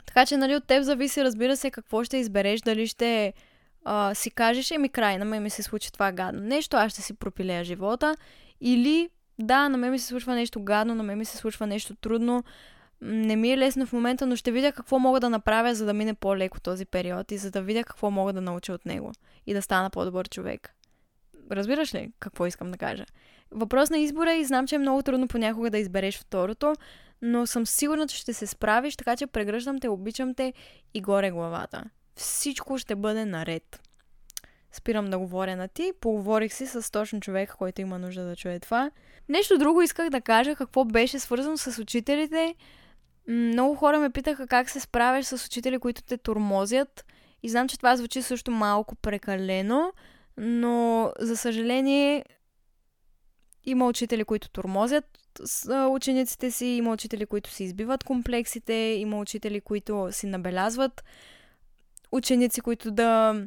Така че, нали, от теб зависи, разбира се, какво ще избереш, дали ще а, си кажеш, еми край, на мен ми се случи това гадно нещо, аз ще си пропилея живота. Или, да, на мен ми се случва нещо гадно, на мен ми се случва нещо трудно, не ми е лесно в момента, но ще видя какво мога да направя, за да мине по-леко този период и за да видя какво мога да науча от него и да стана по-добър човек. Разбираш ли какво искам да кажа? Въпрос на избора и знам, че е много трудно понякога да избереш второто, но съм сигурна, че ще се справиш, така че прегръщам те, обичам те и горе главата всичко ще бъде наред. спирам да говоря на ти. Поговорих си с точно човек, който има нужда да чуе това. Нещо друго исках да кажа, какво беше свързано с учителите. Много хора ме питаха как се справяш с учители, които те тормозят. И знам, че това звучи също малко прекалено, но за съжаление има учители, които тормозят учениците си, има учители, които си избиват комплексите, има учители, които си набелязват ученици, които да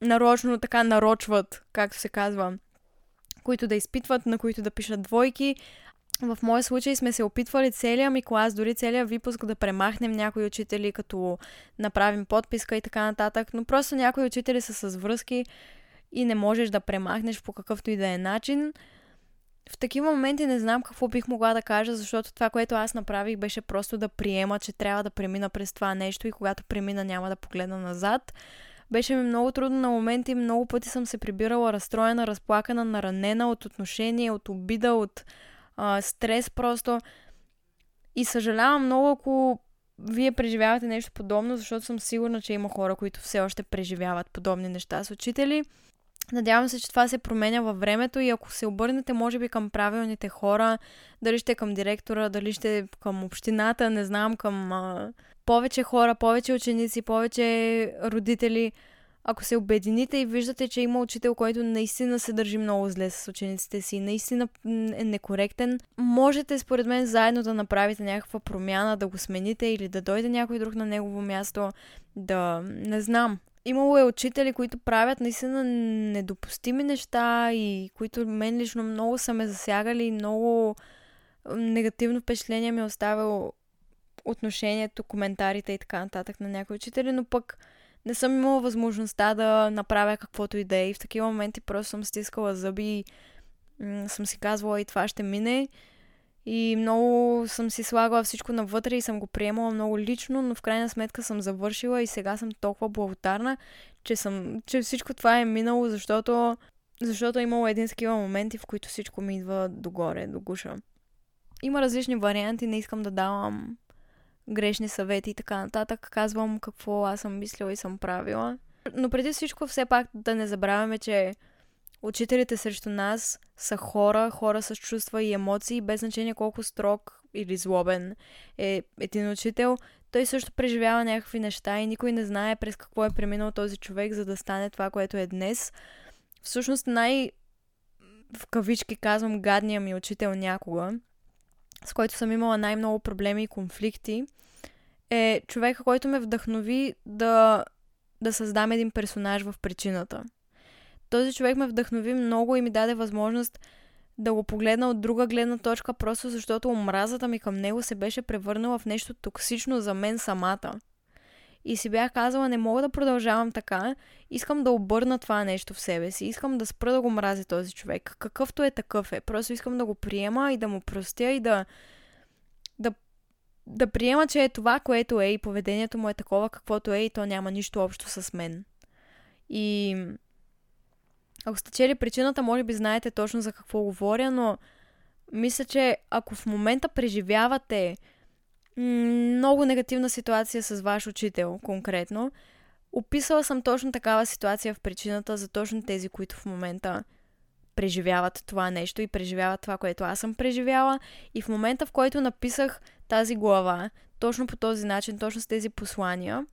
нарочно така нарочват, както се казва, които да изпитват, на които да пишат двойки. В моя случай сме се опитвали целият ми клас, дори целият випуск да премахнем някои учители, като направим подписка и така нататък, но просто някои учители са с връзки и не можеш да премахнеш по какъвто и да е начин. В такива моменти не знам какво бих могла да кажа, защото това, което аз направих, беше просто да приема, че трябва да премина през това нещо и когато премина няма да погледна назад. Беше ми много трудно на моменти, много пъти съм се прибирала разстроена, разплакана, наранена от отношение, от обида, от а, стрес просто. И съжалявам много, ако вие преживявате нещо подобно, защото съм сигурна, че има хора, които все още преживяват подобни неща с учители. Надявам се, че това се променя във времето и ако се обърнете, може би, към правилните хора, дали ще към директора, дали ще към общината, не знам, към а, повече хора, повече ученици, повече родители, ако се обедините и виждате, че има учител, който наистина се държи много зле с учениците си, наистина е некоректен, можете според мен заедно да направите някаква промяна, да го смените или да дойде някой друг на негово място, да не знам. Имало е учители, които правят наистина недопустими неща и които мен лично много са ме засягали и много негативно впечатление ми е оставил отношението, коментарите и така нататък на някои учители, но пък не съм имала възможността да направя каквото и да е. И в такива моменти просто съм стискала зъби и м- съм си казвала и това ще мине. И много съм си слагала всичко навътре и съм го приемала много лично, но в крайна сметка съм завършила и сега съм толкова благодарна, че, съм, че всичко това е минало, защото, защото е имало един такива моменти, в които всичко ми идва догоре, до гуша. Има различни варианти, не искам да давам грешни съвети и така нататък. Казвам какво аз съм мислила и съм правила. Но преди всичко все пак да не забравяме, че учителите срещу нас са хора, хора с чувства и емоции, без значение колко строг или злобен е един учител. Той също преживява някакви неща и никой не знае през какво е преминал този човек, за да стане това, което е днес. Всъщност най- в кавички казвам гадния ми учител някога, с който съм имала най-много проблеми и конфликти, е човека, който ме вдъхнови да, да създам един персонаж в причината. Този човек ме вдъхнови много и ми даде възможност да го погледна от друга гледна точка, просто защото омразата ми към него се беше превърнала в нещо токсично за мен самата. И си бях казала, не мога да продължавам така, искам да обърна това нещо в себе си, искам да спра да го мрази този човек. Какъвто е такъв е. Просто искам да го приема и да му простя и да, да, да приема, че е това, което е и поведението му е такова, каквото е и то няма нищо общо с мен. И ако сте чели причината, може би знаете точно за какво говоря, но мисля, че ако в момента преживявате много негативна ситуация с ваш учител конкретно. Описала съм точно такава ситуация в причината за точно тези, които в момента преживяват това нещо и преживяват това, което аз съм преживяла. И в момента, в който написах тази глава, точно по този начин, точно с тези послания,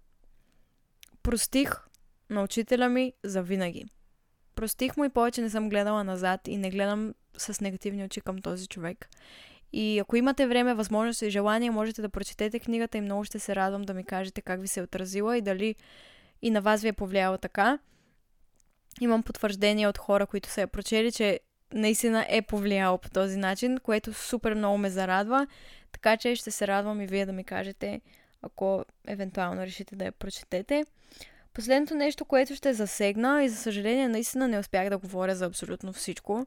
простих на учителя ми за винаги. Простих му и повече не съм гледала назад и не гледам с негативни очи към този човек. И ако имате време, възможност и желание, можете да прочетете книгата и много ще се радвам да ми кажете как ви се е отразила и дали и на вас ви е повлияло така. Имам потвърждение от хора, които са я прочели, че наистина е повлияло по този начин, което супер много ме зарадва. Така че ще се радвам и вие да ми кажете, ако евентуално решите да я прочетете. Последното нещо, което ще засегна и за съжаление наистина не успях да говоря за абсолютно всичко,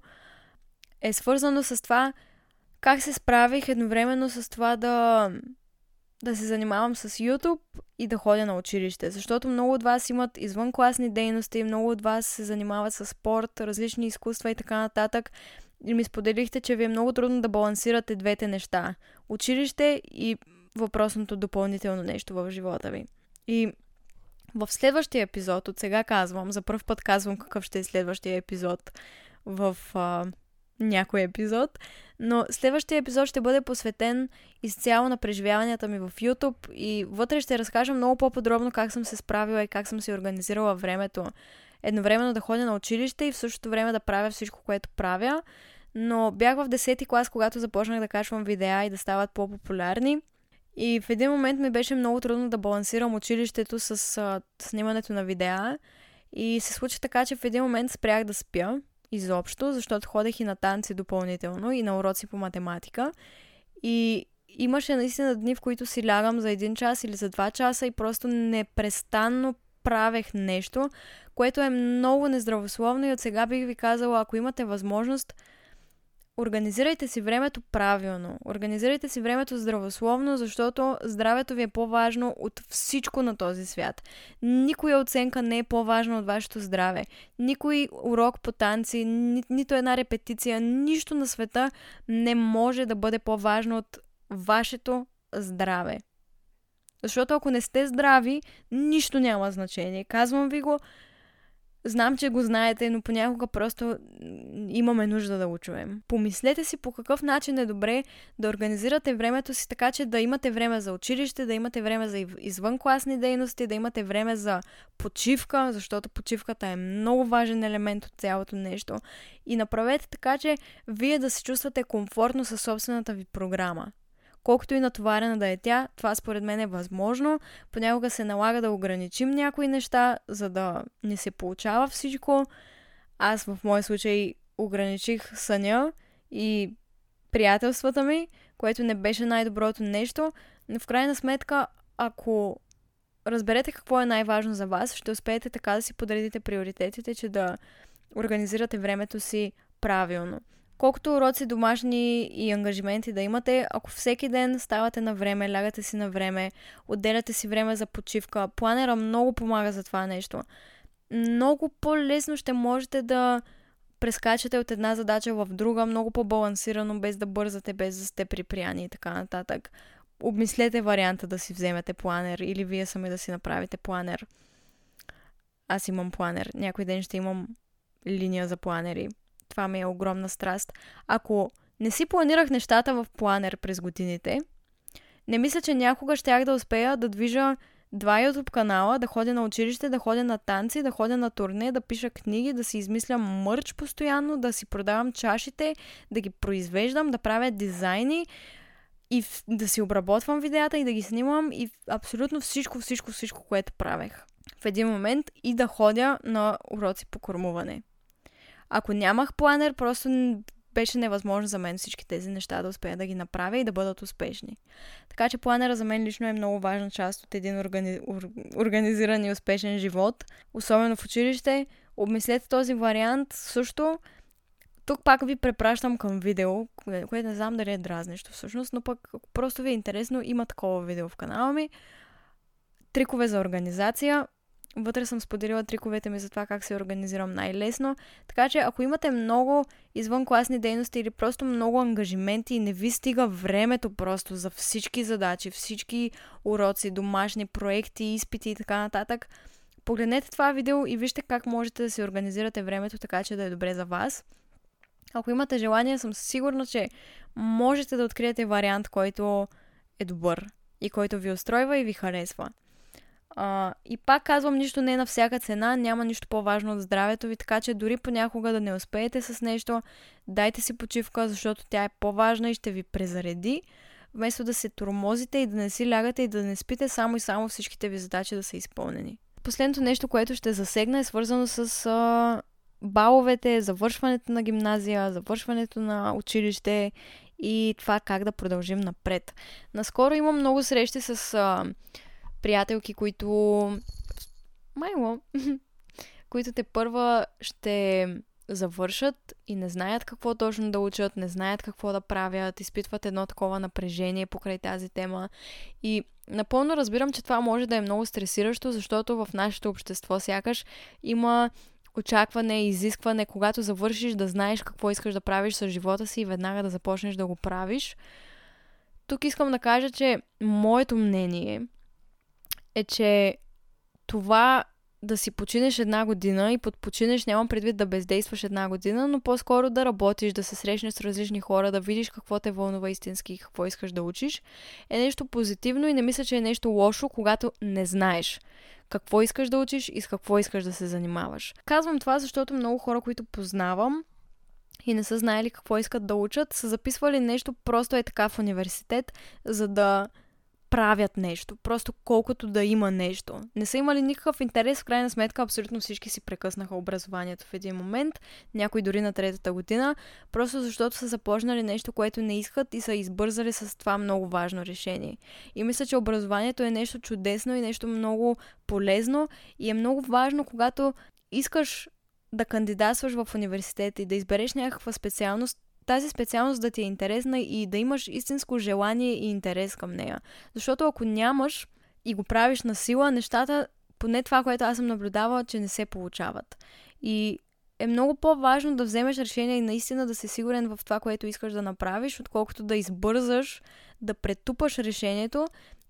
е свързано с това как се справих едновременно с това да, да се занимавам с YouTube и да ходя на училище. Защото много от вас имат извънкласни дейности, много от вас се занимават с спорт, различни изкуства и така нататък. И ми споделихте, че ви е много трудно да балансирате двете неща. Училище и въпросното допълнително нещо в живота ви. И В следващия епизод, от сега казвам, за първ път казвам какъв ще е следващия епизод в а, някой епизод, но следващия епизод ще бъде посветен изцяло на преживяванията ми в YouTube и вътре ще разкажа много по-подробно как съм се справила и как съм се организирала времето. Едновременно да ходя на училище и в същото време да правя всичко, което правя. Но бях в 10-ти клас, когато започнах да качвам видеа и да стават по-популярни. И в един момент ми беше много трудно да балансирам училището с а, снимането на видеа. И се случи така, че в един момент спрях да спя изобщо, защото ходех и на танци допълнително и на уроци по математика. И имаше наистина дни, в които си лягам за един час или за два часа и просто непрестанно правех нещо, което е много нездравословно и от сега бих ви казала, ако имате възможност, Организирайте си времето правилно. Организирайте си времето здравословно, защото здравето ви е по-важно от всичко на този свят. Никоя оценка не е по-важна от вашето здраве. Никой урок по танци, ни, нито една репетиция, нищо на света не може да бъде по-важно от вашето здраве. Защото ако не сте здрави, нищо няма значение. Казвам ви го, Знам, че го знаете, но понякога просто имаме нужда да го чуем. Помислете си по какъв начин е добре да организирате времето си така, че да имате време за училище, да имате време за извънкласни дейности, да имате време за почивка, защото почивката е много важен елемент от цялото нещо. И направете така, че вие да се чувствате комфортно със собствената ви програма. Колкото и натоварена да е тя, това според мен е възможно. Понякога се налага да ограничим някои неща, за да не се получава всичко. Аз в моя случай ограничих съня и приятелствата ми, което не беше най-доброто нещо, но в крайна сметка, ако разберете какво е най-важно за вас, ще успеете така да си подредите приоритетите, че да организирате времето си правилно. Колкото уроци домашни и ангажименти да имате, ако всеки ден ставате на време, лягате си на време, отделяте си време за почивка, планера много помага за това нещо. Много по-лесно ще можете да прескачате от една задача в друга, много по-балансирано, без да бързате, без да сте приприяни и така нататък. Обмислете варианта да си вземете планер или вие сами да си направите планер. Аз имам планер. Някой ден ще имам линия за планери. Това ми е огромна страст. Ако не си планирах нещата в планер през годините, не мисля, че някога щях да успея да движа два YouTube канала, да ходя на училище, да ходя на танци, да ходя на турне, да пиша книги, да си измислям мърч постоянно, да си продавам чашите, да ги произвеждам, да правя дизайни и да си обработвам видеята и да ги снимам и абсолютно всичко, всичко, всичко, което правех в един момент и да ходя на уроци по кормуване. Ако нямах планер, просто беше невъзможно за мен всички тези неща да успея да ги направя и да бъдат успешни. Така че планера за мен лично е много важна част от един органи... организиран и успешен живот, особено в училище. Обмислете този вариант също. Тук пак ви препращам към видео, което не знам дали е дразнещо всъщност, но пък просто ви е интересно, има такова видео в канала ми. Трикове за организация. Вътре съм споделила триковете ми за това как се организирам най-лесно. Така че ако имате много извънкласни дейности или просто много ангажименти и не ви стига времето просто за всички задачи, всички уроци, домашни проекти, изпити и така нататък, погледнете това видео и вижте как можете да си организирате времето така, че да е добре за вас. Ако имате желание, съм сигурна, че можете да откриете вариант, който е добър и който ви устройва и ви харесва. А, и пак казвам, нищо не е на всяка цена, няма нищо по-важно от здравето ви, така че дори понякога да не успеете с нещо, дайте си почивка, защото тя е по-важна и ще ви презареди, вместо да се тормозите и да не си лягате и да не спите само и само всичките ви задачи да са изпълнени. Последното нещо, което ще засегна е свързано с а, баловете, завършването на гимназия, завършването на училище и това как да продължим напред. Наскоро имам много срещи с а, приятелки, които... Майло. които те първа ще завършат и не знаят какво точно да учат, не знаят какво да правят, изпитват едно такова напрежение покрай тази тема. И напълно разбирам, че това може да е много стресиращо, защото в нашето общество сякаш има очакване изискване, когато завършиш да знаеш какво искаш да правиш с живота си и веднага да започнеш да го правиш. Тук искам да кажа, че моето мнение е, че това да си починеш една година и под починеш нямам предвид да бездействаш една година, но по-скоро да работиш, да се срещнеш с различни хора, да видиш какво те вълнува истински и какво искаш да учиш, е нещо позитивно и не мисля, че е нещо лошо, когато не знаеш какво искаш да учиш и с какво искаш да се занимаваш. Казвам това, защото много хора, които познавам, и не са знаели какво искат да учат, са записвали нещо просто е така в университет, за да правят нещо, просто колкото да има нещо. Не са имали никакъв интерес, в крайна сметка абсолютно всички си прекъснаха образованието в един момент, някои дори на третата година, просто защото са започнали нещо, което не искат и са избързали с това много важно решение. И мисля, че образованието е нещо чудесно и нещо много полезно и е много важно, когато искаш да кандидатстваш в университет и да избереш някаква специалност, тази специалност да ти е интересна и да имаш истинско желание и интерес към нея. Защото ако нямаш и го правиш на сила, нещата, поне това, което аз съм наблюдавала, че не се получават. И е много по-важно да вземеш решение и наистина да си сигурен в това, което искаш да направиш, отколкото да избързаш, да претупаш решението,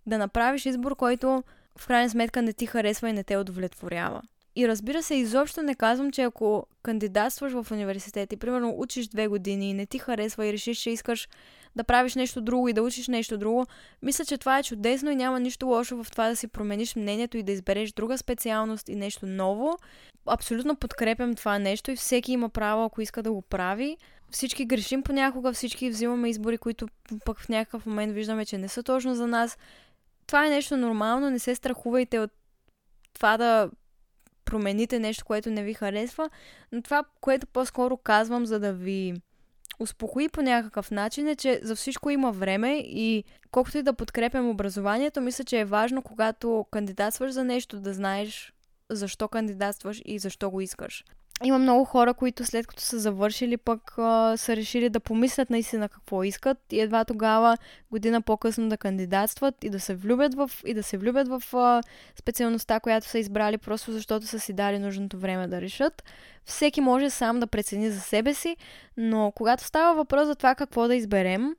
да направиш избор, който в крайна сметка не ти харесва и не те удовлетворява. И разбира се, изобщо не казвам, че ако кандидатстваш в университет и примерно учиш две години и не ти харесва и решиш, че искаш да правиш нещо друго и да учиш нещо друго, мисля, че това е чудесно и няма нищо лошо в това да си промениш мнението и да избереш друга специалност и нещо ново. Абсолютно подкрепям това нещо и всеки има право, ако иска да го прави. Всички грешим понякога, всички взимаме избори, които пък в някакъв момент виждаме, че не са точно за нас. Това е нещо нормално, не се страхувайте от това да промените нещо, което не ви харесва, но това, което по-скоро казвам, за да ви успокои по някакъв начин е, че за всичко има време и колкото и да подкрепям образованието, мисля, че е важно, когато кандидатстваш за нещо, да знаеш защо кандидатстваш и защо го искаш има много хора, които след като са завършили, пък а, са решили да помислят наистина какво искат и едва тогава година по-късно да кандидатстват и да се влюбят в, и да се влюбят в а, специалността, която са избрали, просто защото са си дали нужното време да решат. Всеки може сам да прецени за себе си, но когато става въпрос за това какво да изберем,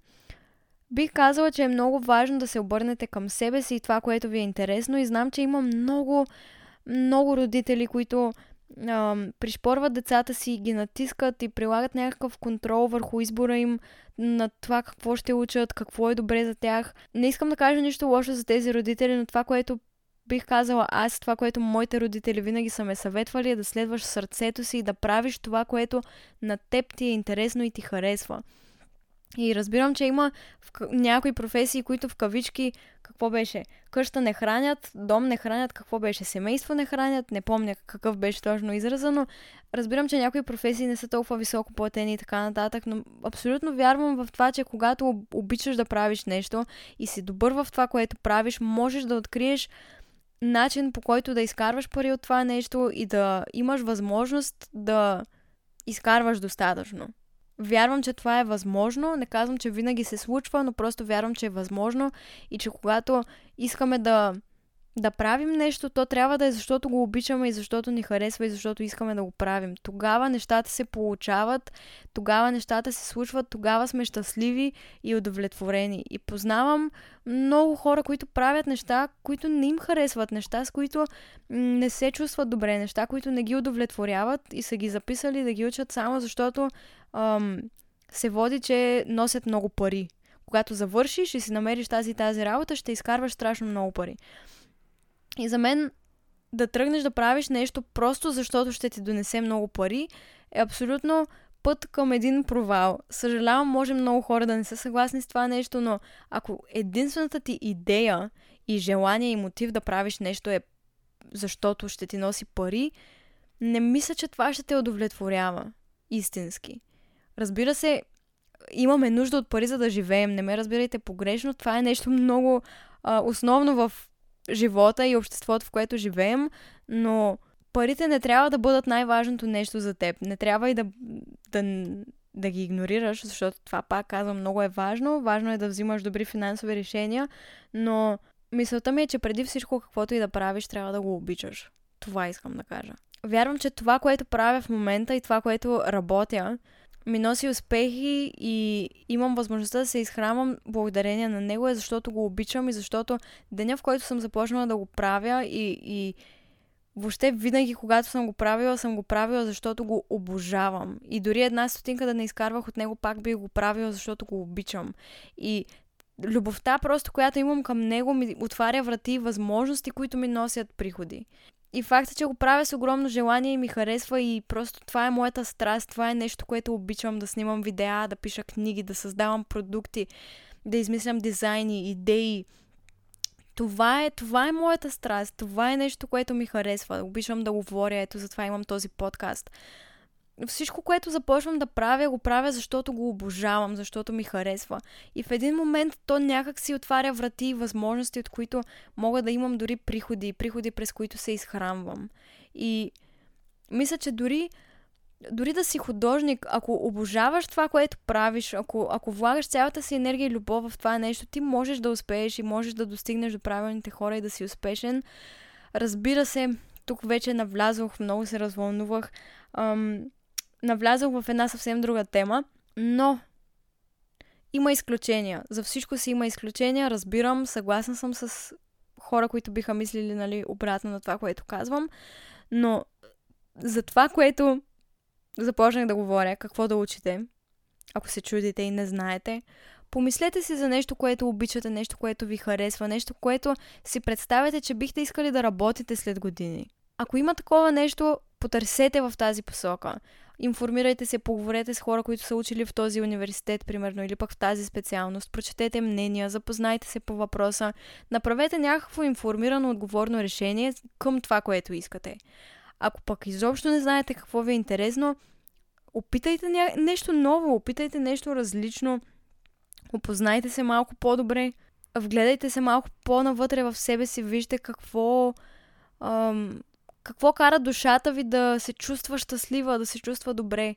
бих казала, че е много важно да се обърнете към себе си и това, което ви е интересно и знам, че има много, много родители, които а, пришпорват децата си, ги натискат и прилагат някакъв контрол върху избора им на това какво ще учат, какво е добре за тях. Не искам да кажа нищо лошо за тези родители, но това, което бих казала аз, това, което моите родители винаги са ме съветвали е да следваш сърцето си и да правиш това, което на теб ти е интересно и ти харесва. И разбирам, че има в някои професии, които в кавички, какво беше? Къща не хранят, дом не хранят, какво беше? Семейство не хранят, не помня какъв беше точно израза, но разбирам, че някои професии не са толкова високо платени и така нататък, но абсолютно вярвам в това, че когато обичаш да правиш нещо и си добър в това, което правиш, можеш да откриеш начин по който да изкарваш пари от това нещо и да имаш възможност да изкарваш достатъчно. Вярвам, че това е възможно. Не казвам, че винаги се случва, но просто вярвам, че е възможно и че когато искаме да да правим нещо, то трябва да е защото го обичаме и защото ни харесва и защото искаме да го правим. Тогава нещата се получават, тогава нещата се случват, тогава сме щастливи и удовлетворени. И познавам много хора, които правят неща, които не им харесват, неща, с които не се чувстват добре, неща, които не ги удовлетворяват и са ги записали да ги учат само защото ам, се води, че носят много пари. Когато завършиш и си намериш тази и тази работа, ще изкарваш страшно много пари. И за мен да тръгнеш да правиш нещо просто защото ще ти донесе много пари е абсолютно път към един провал. Съжалявам, може много хора да не са съгласни с това нещо, но ако единствената ти идея и желание и мотив да правиш нещо е защото ще ти носи пари, не мисля, че това ще те удовлетворява истински. Разбира се, имаме нужда от пари за да живеем. Не ме разбирайте погрешно. Това е нещо много а, основно в живота и обществото, в което живеем, но парите не трябва да бъдат най-важното нещо за теб. Не трябва и да, да, да ги игнорираш, защото това пак казвам много е важно. Важно е да взимаш добри финансови решения, но мисълта ми е, че преди всичко каквото и да правиш, трябва да го обичаш. Това искам да кажа. Вярвам, че това, което правя в момента и това, което работя, ми носи успехи и имам възможността да се изхранвам благодарение на него, е защото го обичам и защото деня, в който съм започнала да го правя и, и въобще винаги, когато съм го правила, съм го правила, защото го обожавам. И дори една стотинка да не изкарвах от него, пак би го правила, защото го обичам. И любовта просто, която имам към него, ми отваря врати и възможности, които ми носят приходи. И факта, че го правя с огромно желание и ми харесва и просто това е моята страст, това е нещо, което обичам да снимам видеа, да пиша книги, да създавам продукти, да измислям дизайни, идеи. Това е, това е моята страст, това е нещо, което ми харесва. Обичам да говоря, ето затова имам този подкаст всичко, което започвам да правя, го правя, защото го обожавам, защото ми харесва. И в един момент то някак си отваря врати и възможности, от които мога да имам дори приходи, приходи през които се изхранвам. И мисля, че дори, дори да си художник, ако обожаваш това, което правиш, ако, ако влагаш цялата си енергия и любов в това нещо, ти можеш да успееш и можеш да достигнеш до правилните хора и да си успешен. Разбира се, тук вече навлязох, много се развълнувах. Ам, навлязох в една съвсем друга тема, но има изключения. За всичко си има изключения, разбирам, съгласна съм с хора, които биха мислили нали, обратно на това, което казвам, но за това, което започнах да говоря, какво да учите, ако се чудите и не знаете, помислете си за нещо, което обичате, нещо, което ви харесва, нещо, което си представяте, че бихте искали да работите след години. Ако има такова нещо, потърсете в тази посока. Информирайте се, поговорете с хора, които са учили в този университет, примерно, или пък в тази специалност, прочетете мнения, запознайте се по въпроса, направете някакво информирано, отговорно решение към това, което искате. Ако пък изобщо не знаете какво ви е интересно, опитайте ня... нещо ново, опитайте нещо различно, опознайте се малко по-добре, вгледайте се малко по-навътре в себе си, вижте какво, ам, какво кара душата ви да се чувства щастлива, да се чувства добре?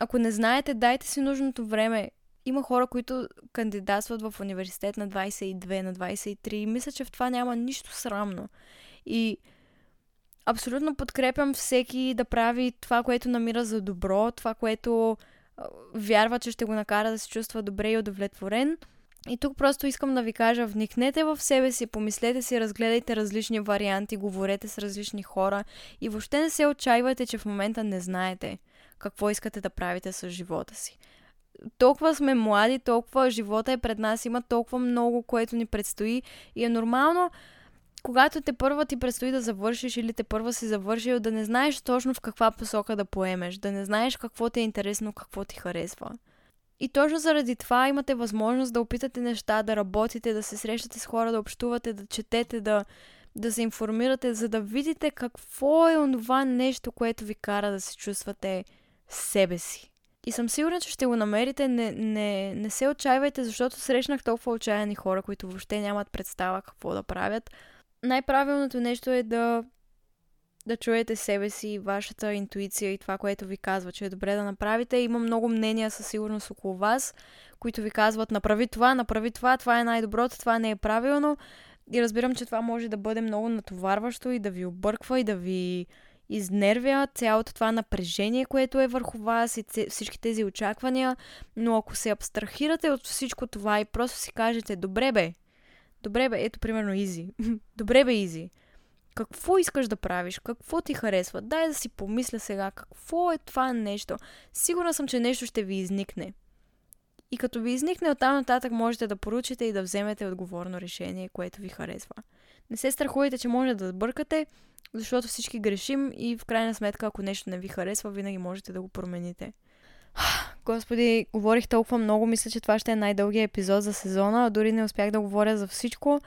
Ако не знаете, дайте си нужното време. Има хора, които кандидатстват в университет на 22, на 23 и мисля, че в това няма нищо срамно. И абсолютно подкрепям всеки да прави това, което намира за добро, това, което вярва, че ще го накара да се чувства добре и удовлетворен – и тук просто искам да ви кажа, вникнете в себе си, помислете си, разгледайте различни варианти, говорете с различни хора и въобще не се отчаивайте, че в момента не знаете какво искате да правите с живота си. Толкова сме млади, толкова живота е пред нас, има толкова много, което ни предстои и е нормално, когато те първа ти предстои да завършиш или те първа си завършил, да не знаеш точно в каква посока да поемеш, да не знаеш какво ти е интересно, какво ти харесва. И точно заради това имате възможност да опитате неща, да работите, да се срещате с хора, да общувате, да четете, да, да се информирате, за да видите какво е онова нещо, което ви кара да се чувствате себе си. И съм сигурна, че ще го намерите. Не, не, не се отчаивайте, защото срещнах толкова отчаяни хора, които въобще нямат представа какво да правят. Най-правилното нещо е да да чуете себе си, вашата интуиция и това, което ви казва, че е добре да направите. Има много мнения със сигурност около вас, които ви казват направи това, направи това, това е най-доброто, това не е правилно. И разбирам, че това може да бъде много натоварващо и да ви обърква и да ви изнервя цялото това напрежение, което е върху вас и всички тези очаквания. Но ако се абстрахирате от всичко това и просто си кажете, добре бе, добре бе, ето примерно Изи, добре бе Изи, какво искаш да правиш? Какво ти харесва? Дай да си помисля сега какво е това нещо. Сигурна съм, че нещо ще ви изникне. И като ви изникне оттам нататък можете да поручите и да вземете отговорно решение, което ви харесва. Не се страхувайте, че може да сбъркате, защото всички грешим и в крайна сметка, ако нещо не ви харесва, винаги можете да го промените. Господи, говорих толкова много, мисля, че това ще е най-дългия епизод за сезона, а дори не успях да говоря за всичко.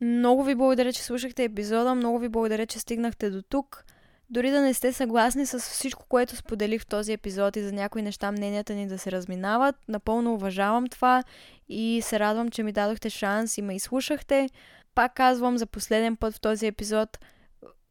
Много ви благодаря, че слушахте епизода, много ви благодаря, че стигнахте до тук. Дори да не сте съгласни с всичко, което споделих в този епизод и за някои неща мненията ни да се разминават, напълно уважавам това и се радвам, че ми дадохте шанс и ме изслушахте. Пак казвам за последен път в този епизод,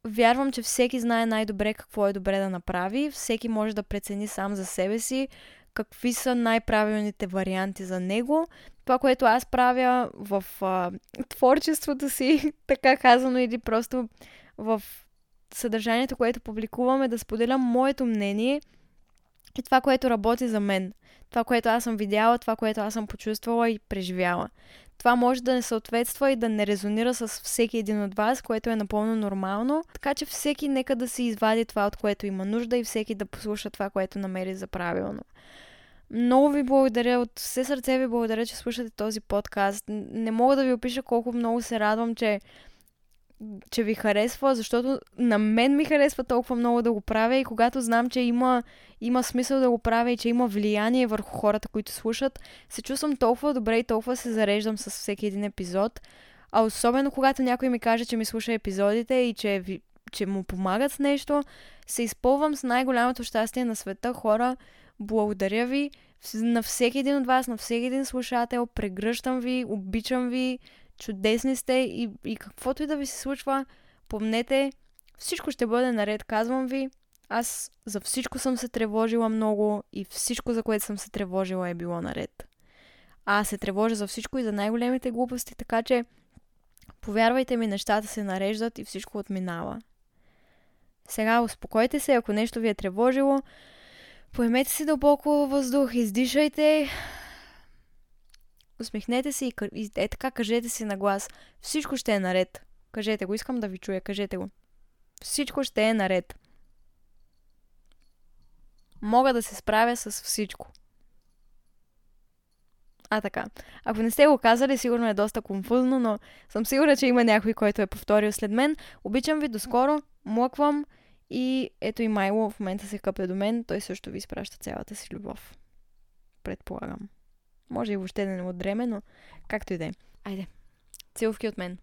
вярвам, че всеки знае най-добре какво е добре да направи, всеки може да прецени сам за себе си какви са най-правилните варианти за него. Това, което аз правя в а, творчеството си, така казано, или просто в съдържанието, което публикувам, е да споделям моето мнение и това, което работи за мен. Това, което аз съм видяла, това, което аз съм почувствала и преживяла. това може да не съответства и да не резонира с всеки един от вас, което е напълно нормално. Така че всеки нека да си извади това, от което има нужда и всеки да послуша това, което намери за правилно. Много ви благодаря, от все сърце ви благодаря, че слушате този подкаст. Не мога да ви опиша колко много се радвам, че че ви харесва, защото на мен ми харесва толкова много да го правя и когато знам, че има, има смисъл да го правя и че има влияние върху хората, които слушат, се чувствам толкова добре и толкова се зареждам с всеки един епизод. А особено когато някой ми каже, че ми слуша епизодите и че, че му помагат с нещо, се изпълвам с най-голямото щастие на света. Хора, благодаря ви на всеки един от вас, на всеки един слушател. Прегръщам ви, обичам ви, чудесни сте и, и каквото и да ви се случва, помнете, всичко ще бъде наред, казвам ви. Аз за всичко съм се тревожила много и всичко, за което съм се тревожила, е било наред. А се тревожа за всичко и за най-големите глупости, така че повярвайте ми, нещата се нареждат и всичко отминава. Сега успокойте се, ако нещо ви е тревожило, поемете си дълбоко въздух, издишайте, Усмихнете се и, и е така кажете си на глас. Всичко ще е наред. Кажете го, искам да ви чуя, кажете го. Всичко ще е наред. Мога да се справя с всичко. А така. Ако не сте го казали, сигурно е доста конфузно, но съм сигурна, че има някой, който е повторил след мен. Обичам ви, доскоро, млъквам и ето и Майло в момента се къпе до мен. Той също ви изпраща цялата си любов. Предполагам. Може и въобще да не му дреме, но както и да е. Айде. Целувки от мен.